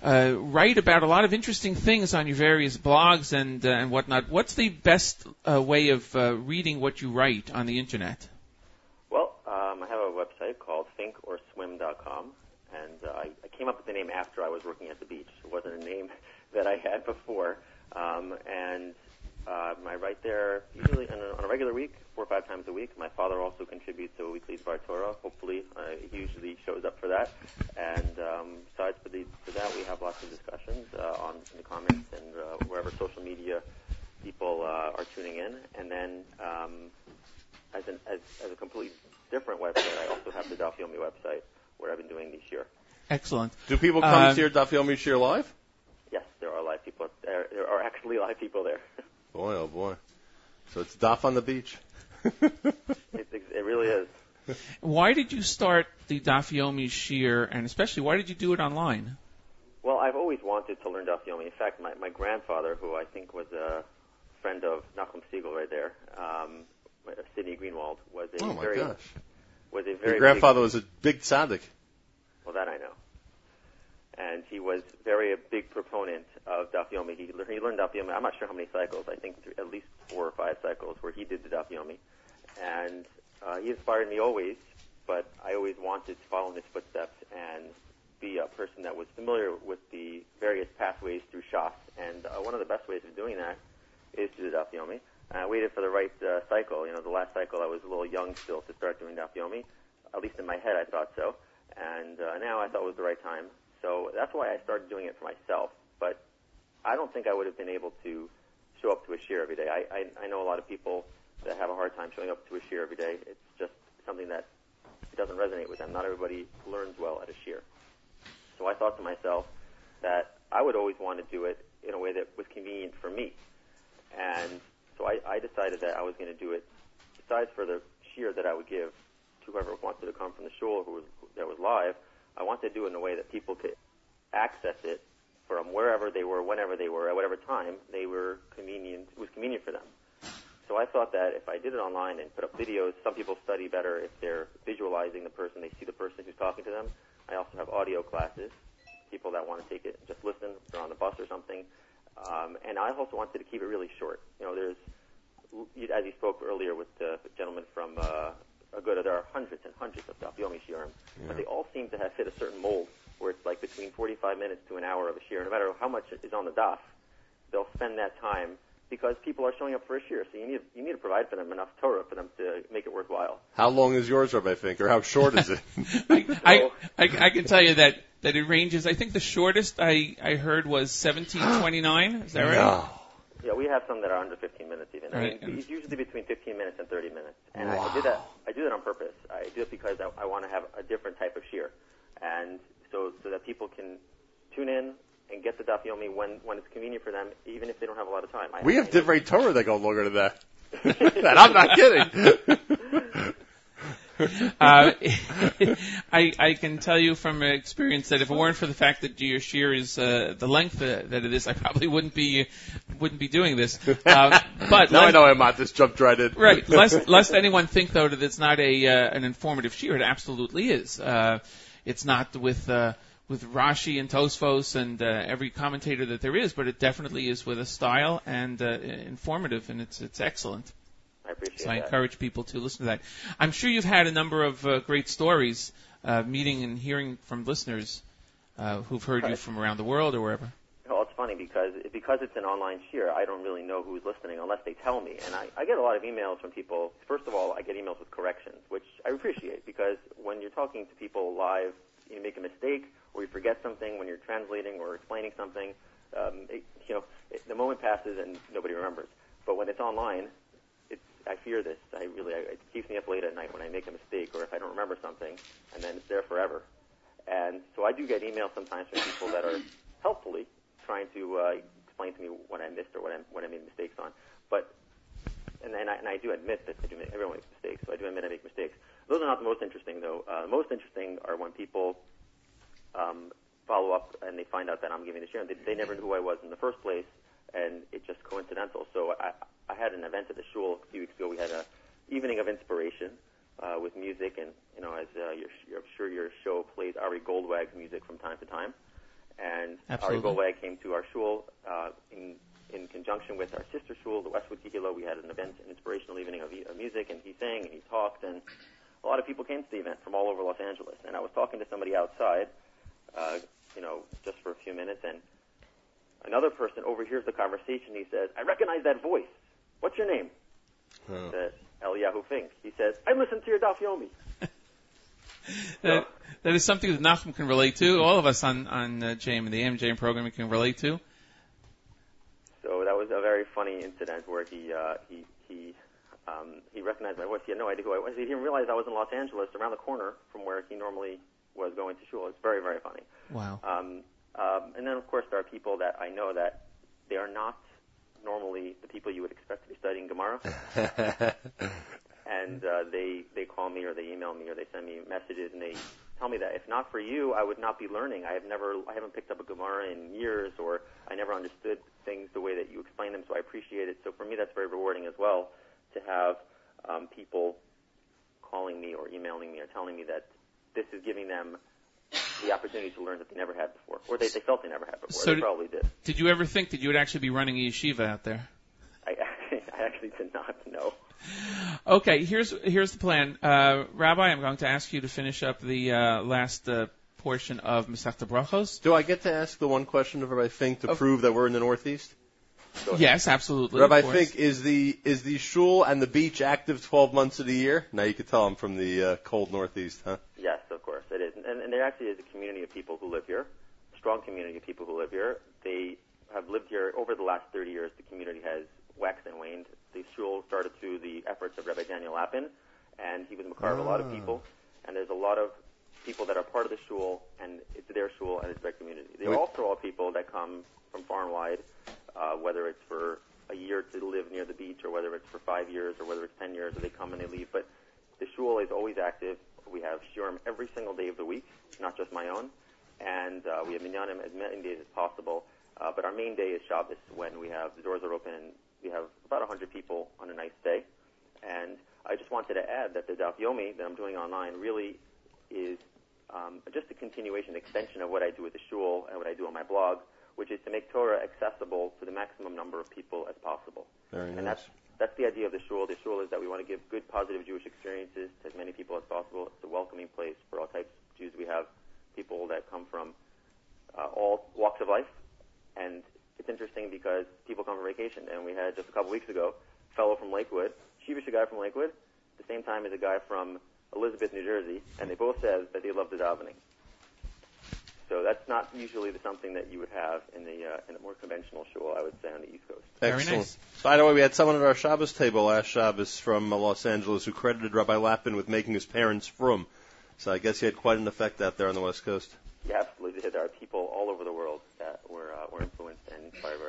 Speaker 2: uh, write about a lot of interesting things on your various blogs and uh, and whatnot. What's the best uh, way of uh, reading what you write on the internet?
Speaker 18: Well, um, I have a website called finkorswim.com, and uh, I, I came up with the name after I was working at the beach. It wasn't a name [LAUGHS] that I had before, um, and um, I write there usually on a, on a regular week, four or five times a week. My father also contributes to a weekly Dvar Torah. Hopefully, uh, he usually shows up for that. And um, besides for, the, for that, we have lots of discussions uh, on in the comments and uh, wherever social media people uh, are tuning in. And then um, as, an, as, as a completely different website, I also have the Daf Yomi website where I've been doing this year.
Speaker 2: Excellent.
Speaker 15: Do people come
Speaker 2: Uh,
Speaker 15: to your Daf Yomi Shiur live?
Speaker 18: Yes, there are live people. There, there are actually live people there.
Speaker 15: Boy, oh boy. So it's Daf on the beach. [LAUGHS]
Speaker 18: it, it really is.
Speaker 2: Why did you start the Daf Yomi Shiur, and especially why did you do it online?
Speaker 18: Well, I've always wanted to learn Daf Yomi. In fact, my, my grandfather, who I think was a friend of Nachum Segal right there, um, Sidney Greenwald, was a
Speaker 15: Oh my
Speaker 18: very
Speaker 15: gosh.
Speaker 18: was a very
Speaker 15: Your grandfather
Speaker 18: big,
Speaker 15: was a big tzaddik.
Speaker 18: well that I know, and he was very a big proponent of Daf Yomi. He, lear- he learned Daf. I'm not sure how many cycles. I think th- at least four or five cycles where he did the Daf Yomi, and uh, he inspired me always. But I always wanted to follow in his footsteps and be a person that was familiar with the various pathways through Shas. And uh, one of the best ways of doing that is to do Daf. And I waited for the right uh, cycle. You know, the last cycle I was a little young still to start doing Daf Yomi. At least in my head, I thought so. And uh, now I thought it was the right time. So that's why I started doing it for myself. But I don't think I would have been able to show up to a shiur every day. I, I, I know a lot of people that have a hard time showing up to a shiur every day. It's just something that doesn't resonate with them. Not everybody learns well at a shiur. So I thought to myself that I would always want to do it in a way that was convenient for me. And so I, I decided that I was going to do it, besides for the shiur that I would give to whoever wanted to come from the shul who was, that was live, I wanted to do it in a way that people could access it from wherever they were, whenever they were, at whatever time they were convenient. Was convenient for them. So I thought that if I did it online and put up videos, some people study better if they're visualizing the person, they see the person who's talking to them. I also have audio classes, people that want to take it and just listen, they're on the bus or something. Um, and I also wanted to keep it really short. You know, there's, as you spoke earlier with the gentleman from uh, Aguda, there are hundreds and hundreds of Daf Yomi Shiurim, but they all seem to have fit a certain mold where it's like between 45 minutes to an hour of a shiur. No matter how much is on the Daf, they'll spend that time because people are showing up for a shiur. So you need you need to provide for them enough Torah for them to make it worthwhile.
Speaker 15: How long is yours, Rabbi Fink, or how short is it? [LAUGHS]
Speaker 2: I, I I can tell you that that it ranges. I think the shortest I I heard was 1729. Is that right?
Speaker 15: No.
Speaker 18: Yeah, we have some that are under 15 minutes even. I mean, it's usually between 15 minutes and 30 minutes. And I, I did that. I do that on purpose. I do it because I, I want to have a different type of shiur, and so so that people can tune in and get the daf yomi when when it's convenient for them, even if they don't have a lot of time. I,
Speaker 15: We have
Speaker 18: I,
Speaker 15: different Torah that go longer than that. [LAUGHS] [LAUGHS] and I'm not kidding. [LAUGHS] [LAUGHS]
Speaker 2: uh, [LAUGHS] I I can tell you from experience that if it weren't for the fact that your shiur is uh, the length that it is, I probably wouldn't be wouldn't be doing this. Uh, [LAUGHS] but
Speaker 15: now I know I'm not. This jumped right in.
Speaker 2: Right. Lest, lest anyone think though that it's not a uh, an informative shiur, it absolutely is. Uh, it's not with uh, with Rashi and Tosfos and uh, every commentator that there is, but it definitely is with a style and uh, informative, and it's it's excellent.
Speaker 18: I appreciate
Speaker 2: So I
Speaker 18: that.
Speaker 2: encourage people to listen to that. I'm sure you've had a number of uh, great stories, uh, meeting and hearing from listeners uh, who've heard you from around the world or wherever.
Speaker 18: Well, it's funny because because it's an online shiur, I don't really know who's listening unless they tell me. And I, I get a lot of emails from people. First of all, I get emails with corrections, which I appreciate because when you're talking to people live, you make a mistake or you forget something when you're translating or explaining something. Um, it, you know, it, the moment passes and nobody remembers. But when it's online, I fear this. I really, I, it keeps me up late at night when I make a mistake or if I don't remember something, and then it's there forever. And so I do get emails sometimes from people that are helpfully trying to uh, explain to me what I missed or what I what I made mistakes on. But and then I, and I do admit that I do make, everyone makes mistakes, so I do admit I make mistakes. Those are not the most interesting though. Uh, the most interesting are when people um, follow up and they find out that I'm giving the shiur. They, they never knew who I was in the first place, and it's just coincidental. So I, I had an event at the shul a few weeks ago. We had a evening of inspiration uh, with music, and you know, as uh, you're, you're, I'm sure your show plays Ari Goldwag's music from time to time. And
Speaker 2: Absolutely.
Speaker 18: Ari Goldwag came to our shul uh, in in conjunction with our sister shul, the Westwood Kehilla. We had an event, an inspirational evening of, of music, and he sang and he talked, and a lot of people came to the event from all over Los Angeles. And I was talking to somebody outside, uh, you know, just for a few minutes, and another person overhears the conversation. He says, "I recognize that voice. What's your name?"
Speaker 15: Huh.
Speaker 18: Said Eliyahu Fink. He says, "I listened to your Daf Yomi." [LAUGHS]
Speaker 2: That, that is something that Nachum can relate to. All of us on on uh, JM in the AM JM program can relate to.
Speaker 18: So that was a very funny incident where he uh, he he um, he recognized my voice. He had no idea who I was. He didn't realize I was in Los Angeles, around the corner from where he normally was going to shul. It's very very funny.
Speaker 2: Wow.
Speaker 18: Um, um, and then of course there are people that I know that they are not normally the people you would expect to be studying Gemara, [LAUGHS] and uh, they they call me or they email me or they send me messages and they tell me that if not for you, I would not be learning. I have never I haven't picked up a Gemara in years, or I never understood things the way that you explain them. So I appreciate it. So for me, that's very rewarding as well to have um, people calling me or emailing me or telling me that this is giving them the opportunity to learn that they never had before, or they, they felt they never had before.
Speaker 2: So
Speaker 18: they
Speaker 2: did-
Speaker 18: probably did.
Speaker 2: Did you ever think that you would actually be running a yeshiva out there?
Speaker 18: I, [LAUGHS] I actually did not know.
Speaker 2: Okay, here's here's the plan, uh, Rabbi. I'm going to ask you to finish up the uh, last uh, portion of Masechta Brachos.
Speaker 15: Do I get to ask the one question of Rabbi Fink to prove that we're in the Northeast?
Speaker 2: Yes, absolutely.
Speaker 15: Rabbi
Speaker 2: of course.
Speaker 15: Fink, is the is the shul and the beach active 12 months of the year? Now you can tell I'm from the uh, cold Northeast, huh?
Speaker 18: Yes, of course it is, and, and there actually is a community of people who live here, a strong community of people who live here. They have lived here over the last 30 years. The community has waxed and waned. The shul started through the efforts of Rabbi Daniel Lapin, and he was makar of a lot of
Speaker 15: Ah.
Speaker 18: people. And there's a lot of people that are part of the shul, and it's their shul and it's their community. They're
Speaker 15: We-
Speaker 18: also all people that come from far and wide, uh, whether it's for a year to live near the beach, or whether it's for five years, or whether it's ten years, or they come and they leave. But the shul is always active. We have shiurim every single day of the week, not just my own, and uh, we have minyanim as many days as possible. Uh, but our main day is Shabbos when we have the doors are open and we have about 100 people on a nice day. And I just wanted to add that the Daf Yomi that I'm doing online really is um, just a continuation, extension of what I do with the shul and what I do on my blog, which is to make Torah accessible to the maximum number of people as possible.
Speaker 15: Very
Speaker 18: And
Speaker 15: nice.
Speaker 18: that's that's the idea of the shul. The shul is that we want to give good, positive Jewish experiences to as many people as possible. It's a welcoming place for all types of Jews. We have people that come from uh, all walks of life, and it's interesting because people come for vacation. And we had just a couple weeks ago, a fellow from Lakewood, Sheevish, a guy from Lakewood, the same time as a guy from Elizabeth, New Jersey, and they both said that they love the davening. So that's not usually the, something that you would have in the uh, in a more conventional shul, I would say, on the East Coast.
Speaker 15: Excellent. By the way, we had someone at our Shabbos table last Shabbos from uh, Los Angeles who credited Rabbi Lapin with making his parents from. So I guess he had quite an effect out there on the West Coast.
Speaker 18: Yeah, absolutely. There are people all over the world that were uh, were influenced and inspired by Rabbi Lapin.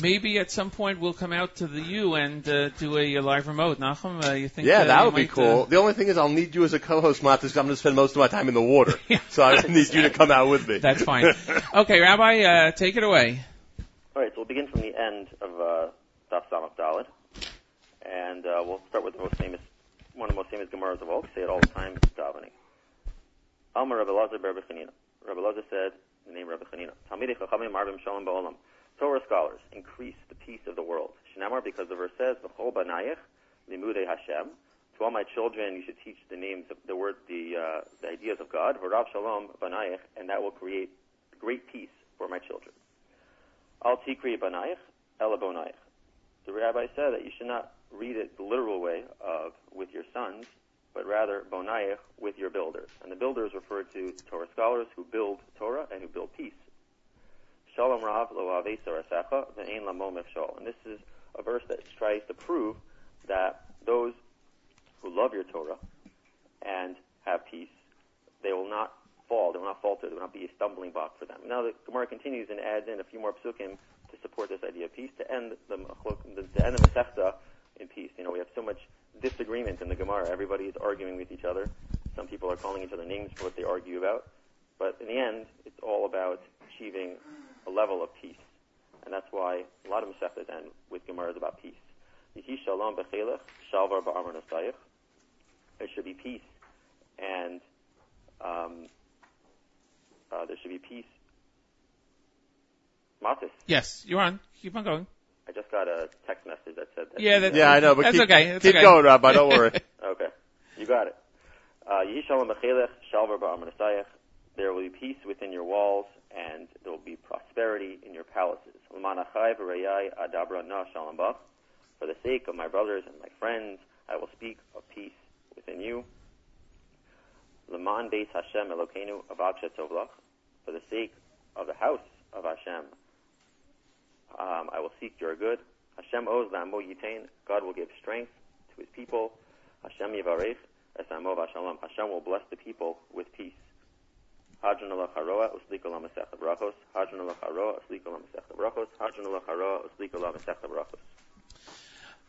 Speaker 2: Maybe at some point we'll come out to the U and uh, do a, uh live remote. Nachum, uh, you think?
Speaker 15: yeah,
Speaker 2: uh,
Speaker 15: that would be
Speaker 2: might,
Speaker 15: cool.
Speaker 2: Uh,
Speaker 15: The only thing is, I'll need you as a co-host, Matt, because I'm going to spend most of my time in the water. [LAUGHS] so I need you to come out with me. [LAUGHS]
Speaker 2: That's fine. okay, Rabbi, uh, take it away.
Speaker 18: All right, so we'll begin from the end of uh, Daf Samach Daled, and uh, we'll start with the most famous, one of the most famous Gemaras of all. We say it all the time, davening. Amar Rabbi Lazar Ber Bechanina. Rabbi Lazar said, the name Rabbi Chanina, Talmidei Chachamim Marbim Shalom Ba'olam. Torah scholars increase the peace of the world. Shnamar, because the verse says, banayich limudei Hashem. To all my children, you should teach the names, of the word, the uh, the ideas of God. V'rav Shalom banayich, and that will create great peace for my children. Al tikri banayich ela bonayich. The rabbi said that you should not read it the literal way of with your sons, but rather bonayich with your builders. And the builders refer to Torah scholars who build Torah and who build peace. Shalom Rav lo lamo. And this is a verse that tries to prove that those who love your Torah and have peace, they will not fall, they will not falter, they will not be a stumbling block for them. Now the Gemara continues and adds in a few more psukim to support this idea of peace, to end the to end the Masechta in peace. You know, we have so much disagreement in the Gemara. Everybody is arguing with each other. Some people are calling each other names for what they argue about. But in the end, it's all about achieving a level of peace. And that's why a lot of Masechtas end with Gemaras about peace. Yihi shalom b'chelech, shalvar ba'amar nosayich. There should be peace, and um, uh, there should be peace. Matis,
Speaker 2: Yes, you're on. Keep on going.
Speaker 18: I just got a text message that said that.
Speaker 2: Yeah, that-
Speaker 15: Yeah, I know, but
Speaker 2: that's
Speaker 15: keep,
Speaker 2: okay. That's
Speaker 15: keep
Speaker 2: okay.
Speaker 15: going, Rabbi. Don't worry. [LAUGHS]
Speaker 18: Okay, you got it. Uh, Yihi shalom b'chelech, shalvar ba'amar nosayich. There will be peace within your walls, and there will be prosperity in your palaces. For the sake of my brothers and my friends, I will speak of peace within you. For the sake of the house of Hashem, um, I will seek your good. Hashem oz lamo yitain. God will give strength to his people. Hashem yivarech. Hashem will bless the people with peace. Hadron Allah haroa uslik olam masechta brachos. Hadron Allah haroa uslik olam masechta brachos. Hadron Allah haroa uslik olam masechta brachos.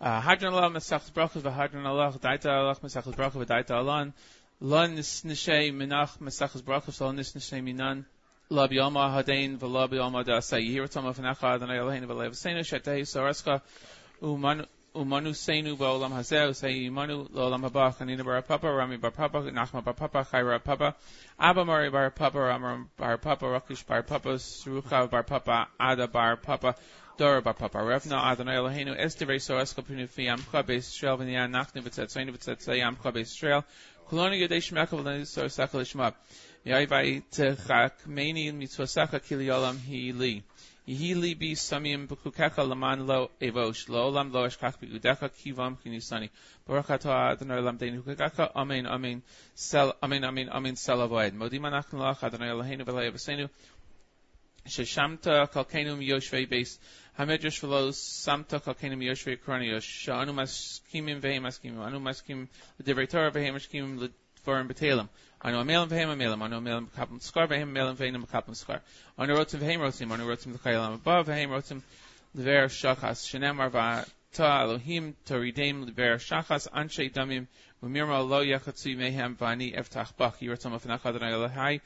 Speaker 2: Uh, Hadron Allah Mesachas Brachos v'Hadron Allah Daita Allah Mesachas Brachos v'Daita Allah Lo Nisnishei Minach Mesachas Brachos Lo Nisnishei Minan La B'Yoma Hadain V'La B'Yoma Da'asai Yehir Tzama V'Nacha Adonai Eloheinu V'Lev Seinu Shetei Soraska Umanu Umanu Seinu Ba'olam Hazeh Usei Imanu L'Olam Haba Chanina Bar Papa Rami Bar Papa Nachma Bar Papa Chayra Papa Abba Mari Bar Papa Ramar Bar Papa Rakish Bar Papa Srucha Bar Papa Ada Bar Papa Dora Bar Papa Revna Adonai Eloheinu Estivei Soraska Pinu Fi Amcha Beis Israel V'Niyan Nachni B'Tzet Seinu B'Tzet Sei Amcha Beis Israel Kuloni Yodei Shmeka V'Leni Soraska Lishma Yai Techakmeni Mitzvosaka Kili Olam Hi Li Yehi li bi samim b'kukecha lo evosh, lo olam lo eshkach b'gudecha kivam kinisani. Baruch atah Adonai olam deinu kukecha, amen, amen, amen, amen, amen, sel. Modim anachnu lach Adonai Eloheinu v'lei sheshamta kalkenu miyoshvei beis, hamedrash v'lo samta kalkenu miyoshvei kroniyosh, sha'anu maskimim v'hem maskimim, anu maskim l'divrei Torah maskimim Sforim B'Telem. Anu Amelim V'hem Amelim, Anu Amelim B'Kapim Skar, V'hem Amelim V'Enim B'Kapim Skar. Anu Rotzim V'hem Rotzim, Anu Rotzim L'Chayalam Abba, V'hem Rotzim L'Ver Shachas, Shenemar V'ata Elohim Toridim L'Ver Shachas, Anshe Damim, V'mirma Lo Yachatzi Mehem V'ani Eftach Bach, Yiratzam Afnach Adonai Elohai,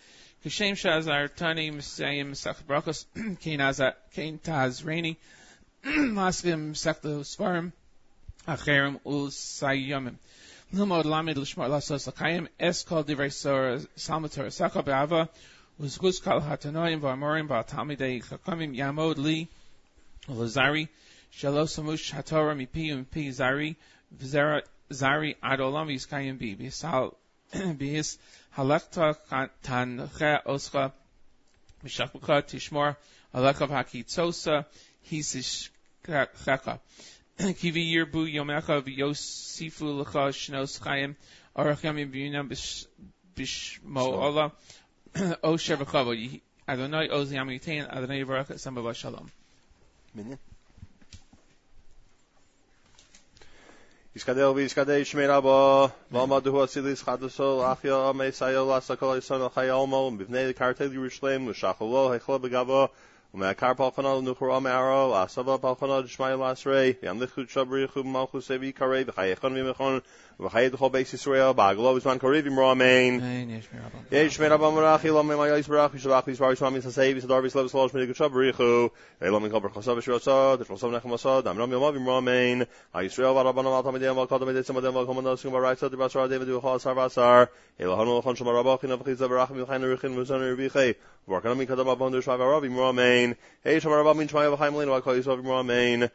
Speaker 2: Kishem Shazar Tani Misayim Mesach Brachos, [CLEARS THROAT] Kain Taz Reini, [CLEARS THROAT] Maskim Mesach Svarim, Acherim Ul Sayyamim. Lilmod Lamed Lishmar Lasos Lakayim, Es Kol Divrei Salmator Saka Be'ava, Uzguz Kal Hatanoim V'amorim V'atamidei Chakamim Yamod Li, Lazari, Shalos Amush Hatorah Mipi Mipi Zari, V'zera Zari Ad Olam Yiskayim Bi, B'Yisal, B'Yis [CLEARS THROAT] Halakta Tanche Oscha, Mishakbuka Tishmor, Alekav Hakitzosa, Hisish Cheka. [CLEARS THROAT] Kivi Yirbu Yomecha V'Yosifu Lecha Shnos Chaim, Arach Yamim V'Yunam Bish- Bishmo Ola, O Shevachavo, Adonai oh, Oz Yam Yitain, Adonai Barak Samba Shalom.
Speaker 15: Minion. Yiskadel v'yiskadei shmei rabba, v'amadu asilis chadasol achya mesayo lasakol yison chayalmo, b'vnei kartel Yerushalayim, l'shacholo hechlo begavo, ומהקר פלחנה לנוחרו מערו, לעשבה פלחנה דשמיא לעשרי, ימליכו שבריחו במלכו סבי קרי, וחייכון ומכון, v'chayed the whole base Yisrael, ba'aglo v'zman korivim romein. Yesh mer rabam rachi, lo me mayayis barach, v'shabach v'sbarach shmami sasevi, sadar v'slev s'losh meni gutsha b'richu, v'elo me kobar chosav v'shirotsa, d'shlosav nechem asad, amram yomavim romein, ha'yisrael v'rabban amal tamidem v'alkadam edetzim adem v'alkomon naskim v'raitsa, d'basar adem v'duchal asar v'asar, elahanu l'chon shomar rabachin avchitza v'rachim v'chayin v'richin v'zan v'richei, v'arkanam hey shomar rabam min shmav v'chaim lein v'alkayis v'rabim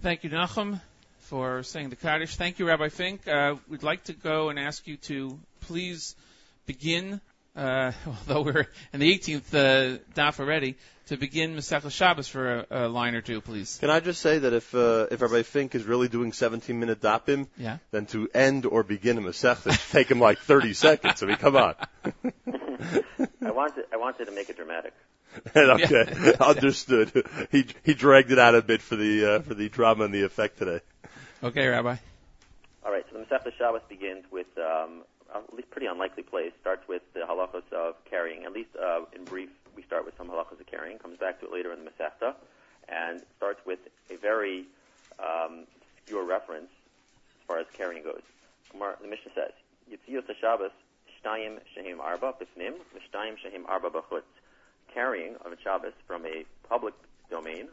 Speaker 2: Thank you, Nachum, for saying the Kaddish. Thank you, Rabbi Fink. Uh, we'd like to go and ask you to please begin, uh, [LAUGHS] although we're in the 18th uh, daf already, to begin Masechah Shabbos for a, a, line or two, please.
Speaker 15: Can I just say that if uh, if Rabbi Fink is really doing 17 minute dapim,
Speaker 2: yeah.
Speaker 15: then to end or begin a Masechah take him like 30 seconds. I mean, come on. [LAUGHS]
Speaker 18: I wanted I wanted to make it dramatic. [LAUGHS]
Speaker 15: okay, [LAUGHS] understood. He he dragged it out a bit for the uh, for the drama and the effect today.
Speaker 2: Okay, Rabbi.
Speaker 18: All right, so the Masechta Shabbos begins with um, a least pretty unlikely place. Starts with the halachos of carrying. At least uh, in brief, we start with some halachos of carrying. Comes back to it later in the Masechta, and starts with a very um, obscure reference as far as carrying goes. Gemara- The Mishnah says, "Yitziyos Shabbos shtayim shehim arba b'fnim, v'shtayim shehim arba b'chutz." Carrying of a Shabbos from a public domain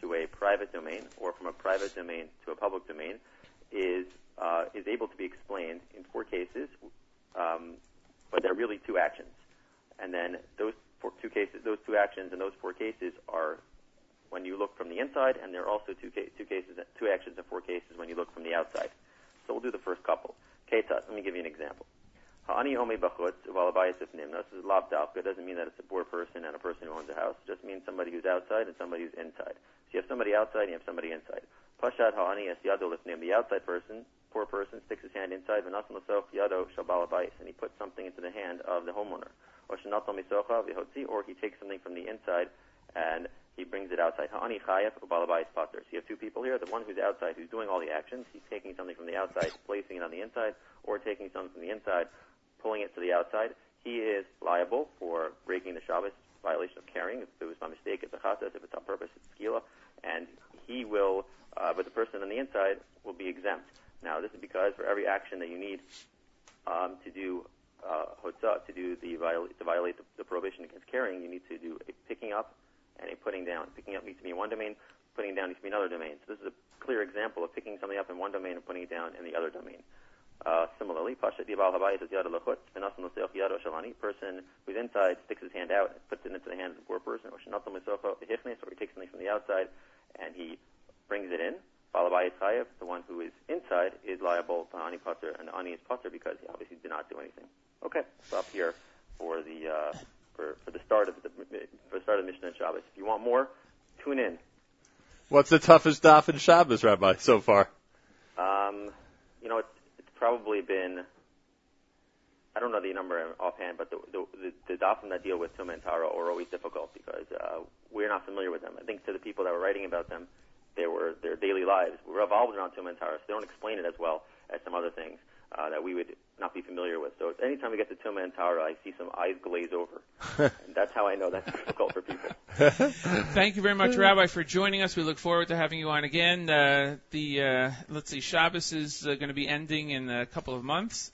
Speaker 18: to a private domain, or from a private domain to a public domain, is uh, is able to be explained in four cases, um, but they're really two actions. And then those four, two cases, those two actions, and those four cases are when you look from the inside, and there are also two, ca- two cases, two actions and four cases when you look from the outside. So we'll do the first couple. Ketat, let me give you an example. Ha'ani ome bachutz u'alabayis ifnim. Now, this is lav. It doesn't mean that it's a poor person and a person who owns a house. It just means somebody who's outside and somebody who's inside. So you have somebody outside and you have somebody inside. Pashat ha'ani yado lifnim. The outside person, poor person, sticks his hand inside. V'nasan l'soch yado shabalabayis. And he puts something into the hand of the homeowner. Or shenatal misocha v'hotzi. Or he takes something from the inside and he brings it outside. Ha'ani chayef u'balabayis pater. So you have two people here. The one who's outside, who's doing all the actions. He's taking something from the outside, placing it on the inside, or taking something from the inside, pulling it to the outside. He is liable for breaking the Shabbos violation of carrying. If it was by mistake, it's a chatas. If it's on purpose, it's skila. And he will, uh, but the person on the inside will be exempt. Now, this is because for every action that you need um, to do uh, to do the viol- to violate the, the prohibition against carrying, you need to do a picking up and a putting down. Picking up needs to be in one domain. Putting down needs to be in another domain. So this is a clear example of picking something up in one domain and putting it down in the other domain. Uh, similarly, pasha dibal habayis is yada lachutz, v'nasan l'seach yada shalani. Person who's inside sticks his hand out and puts it into the hand of the poor person, or shenatam l'socha v'hichnes, or he takes something from the outside and he brings it in. Balabayis chayev, the one who is inside, is liable to ani pater, and ani is pater because he obviously did not do anything. Okay, stop here for the uh, for, for the start of the for the start of the Mishnah and Shabbos. If you want more, tune in.
Speaker 15: What's the toughest daf in Shabbos, Rabbi, so far?
Speaker 18: Um, you know, it's probably been, I don't know the number offhand, but the, the, the, the dafim that deal with Tum and Tahara are always difficult because uh, we're not familiar with them. I think to the people that were writing about them, they were they're daily lives revolves around Tumah and Tahara. So they don't explain it as well as some other things uh, that we would not be familiar with. So anytime we get to Tumah and I see some eyes glaze over. [LAUGHS] and that's how I know that's difficult for people. [LAUGHS]
Speaker 2: Thank you very much, Rabbi, for joining us. We look forward to having you on again. Uh, the uh, let's see, Shabbos is uh, going to be ending in a couple of months.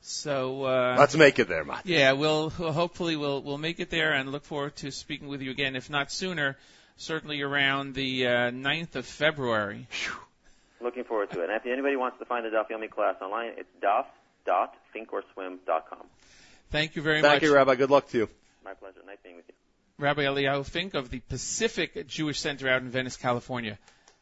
Speaker 2: So uh,
Speaker 15: Let's make it there, Matt.
Speaker 2: yeah, we'll we'll- hopefully we'll we'll make it there and look forward to speaking with you again, if not sooner, certainly around the uh, 9th of February.
Speaker 18: Looking forward to it. And if anybody wants to find the Daf Yomi class online, it's daf.finkorswim.com.
Speaker 2: Thank you very
Speaker 15: Thank
Speaker 2: much.
Speaker 15: Thank you, Rabbi. Good luck to you.
Speaker 18: My pleasure. Nice being with you.
Speaker 2: Rabbi Eliyahu Fink of the Pacific Jewish Center out in Venice, California.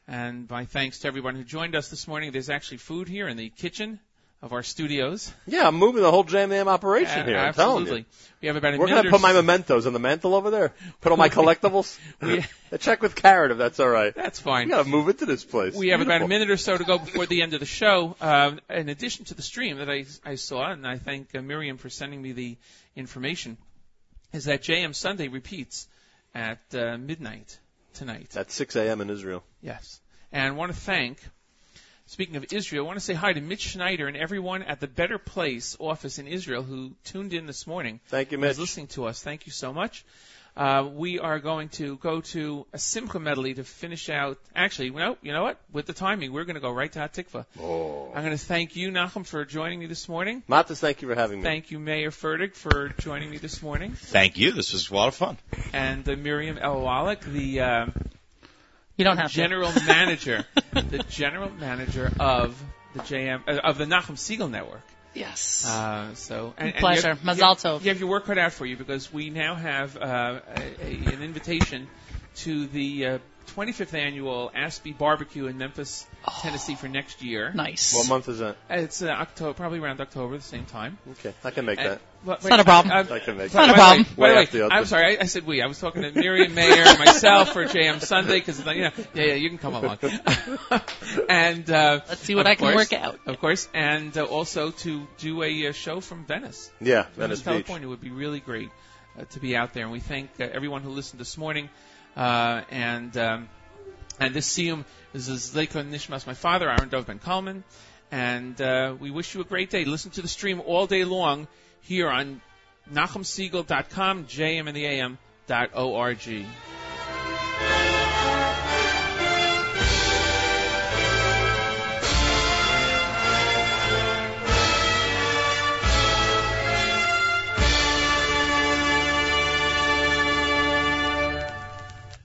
Speaker 2: And my thanks to everyone who joined us this morning. There's actually food here in the kitchen of our studios.
Speaker 15: Yeah, I'm moving the whole JMAM operation here. I'm telling
Speaker 2: absolutely.
Speaker 15: you.
Speaker 2: We have about a
Speaker 15: We're
Speaker 2: minute
Speaker 15: gonna
Speaker 2: or
Speaker 15: put my
Speaker 2: so-
Speaker 15: mementos on the mantle over there. Put all my [LAUGHS] collectibles.
Speaker 2: We- [LAUGHS]
Speaker 15: A check with carrot if that's all right.
Speaker 2: That's fine.
Speaker 15: We gotta move into this place.
Speaker 2: We have about a
Speaker 15: Beautiful.
Speaker 2: minute or so to go before the end of the show. Um, in addition to the stream that I, I saw, and I thank uh, Miriam for sending me the information, is that JM Sunday repeats at uh, midnight tonight.
Speaker 15: At 6 a.m. in Israel.
Speaker 2: Yes. And I want to thank, speaking of Israel, I want to say hi to Mitch Schneider and everyone at the Better Place office in Israel who tuned in this morning.
Speaker 15: Thank you,
Speaker 2: who was
Speaker 15: Mitch.
Speaker 2: listening to us. Thank you so much. Uh, we are going to go to a Simcha medley to finish out. Actually, no, you know what? With the timing, we're going to go right to Hatikvah.
Speaker 15: Oh.
Speaker 2: I'm going to thank you, Nachum, for joining me this morning.
Speaker 15: Matis, thank you for having me.
Speaker 2: Thank you, Mayor Fertig, for joining me this morning.
Speaker 16: Thank you. This was a lot of fun.
Speaker 2: And uh, Miriam El Wallach, the uh,
Speaker 17: You don't have to.
Speaker 2: general manager, the general manager of the JM uh, of the Nachum Segal Network.
Speaker 17: Yes.
Speaker 2: Uh, so and, and
Speaker 17: Pleasure.
Speaker 2: You have,
Speaker 17: Mazal tov.
Speaker 2: You have your work cut out for you because we now have uh, a, a, an invitation to the uh, 25th annual ASBEE Barbecue in Memphis, Tennessee for next year.
Speaker 17: Nice.
Speaker 15: What month is that?
Speaker 2: It's uh, October, probably around October, the same time.
Speaker 15: Okay, I can make
Speaker 2: And-
Speaker 15: that.
Speaker 2: Well,
Speaker 17: It's not a problem.
Speaker 2: I- I-
Speaker 15: I can make
Speaker 2: by
Speaker 15: that.
Speaker 2: the way- By
Speaker 15: Way
Speaker 2: the way,
Speaker 15: after the
Speaker 2: I'm sorry, I, I said we. I was talking to Miriam Mayer, and [LAUGHS] myself, for JM Sunday, because you know, yeah, yeah, you can come along. [LAUGHS] and uh,
Speaker 17: Let's see what I can
Speaker 2: course-
Speaker 17: work out.
Speaker 2: Of course, and uh, also to do a, uh show from Venice.
Speaker 15: Yeah, Venice Beach.
Speaker 2: California would be really great uh, to be out there. And we thank uh, everyone who listened this morning. Uh, and um, and this siyum is Leiko Nishmas, my father, Aaron Dov Ben Kalman. And uh, we wish you a great day. Listen to the stream all day long here on NachumSegal.com, jmandtheam.org.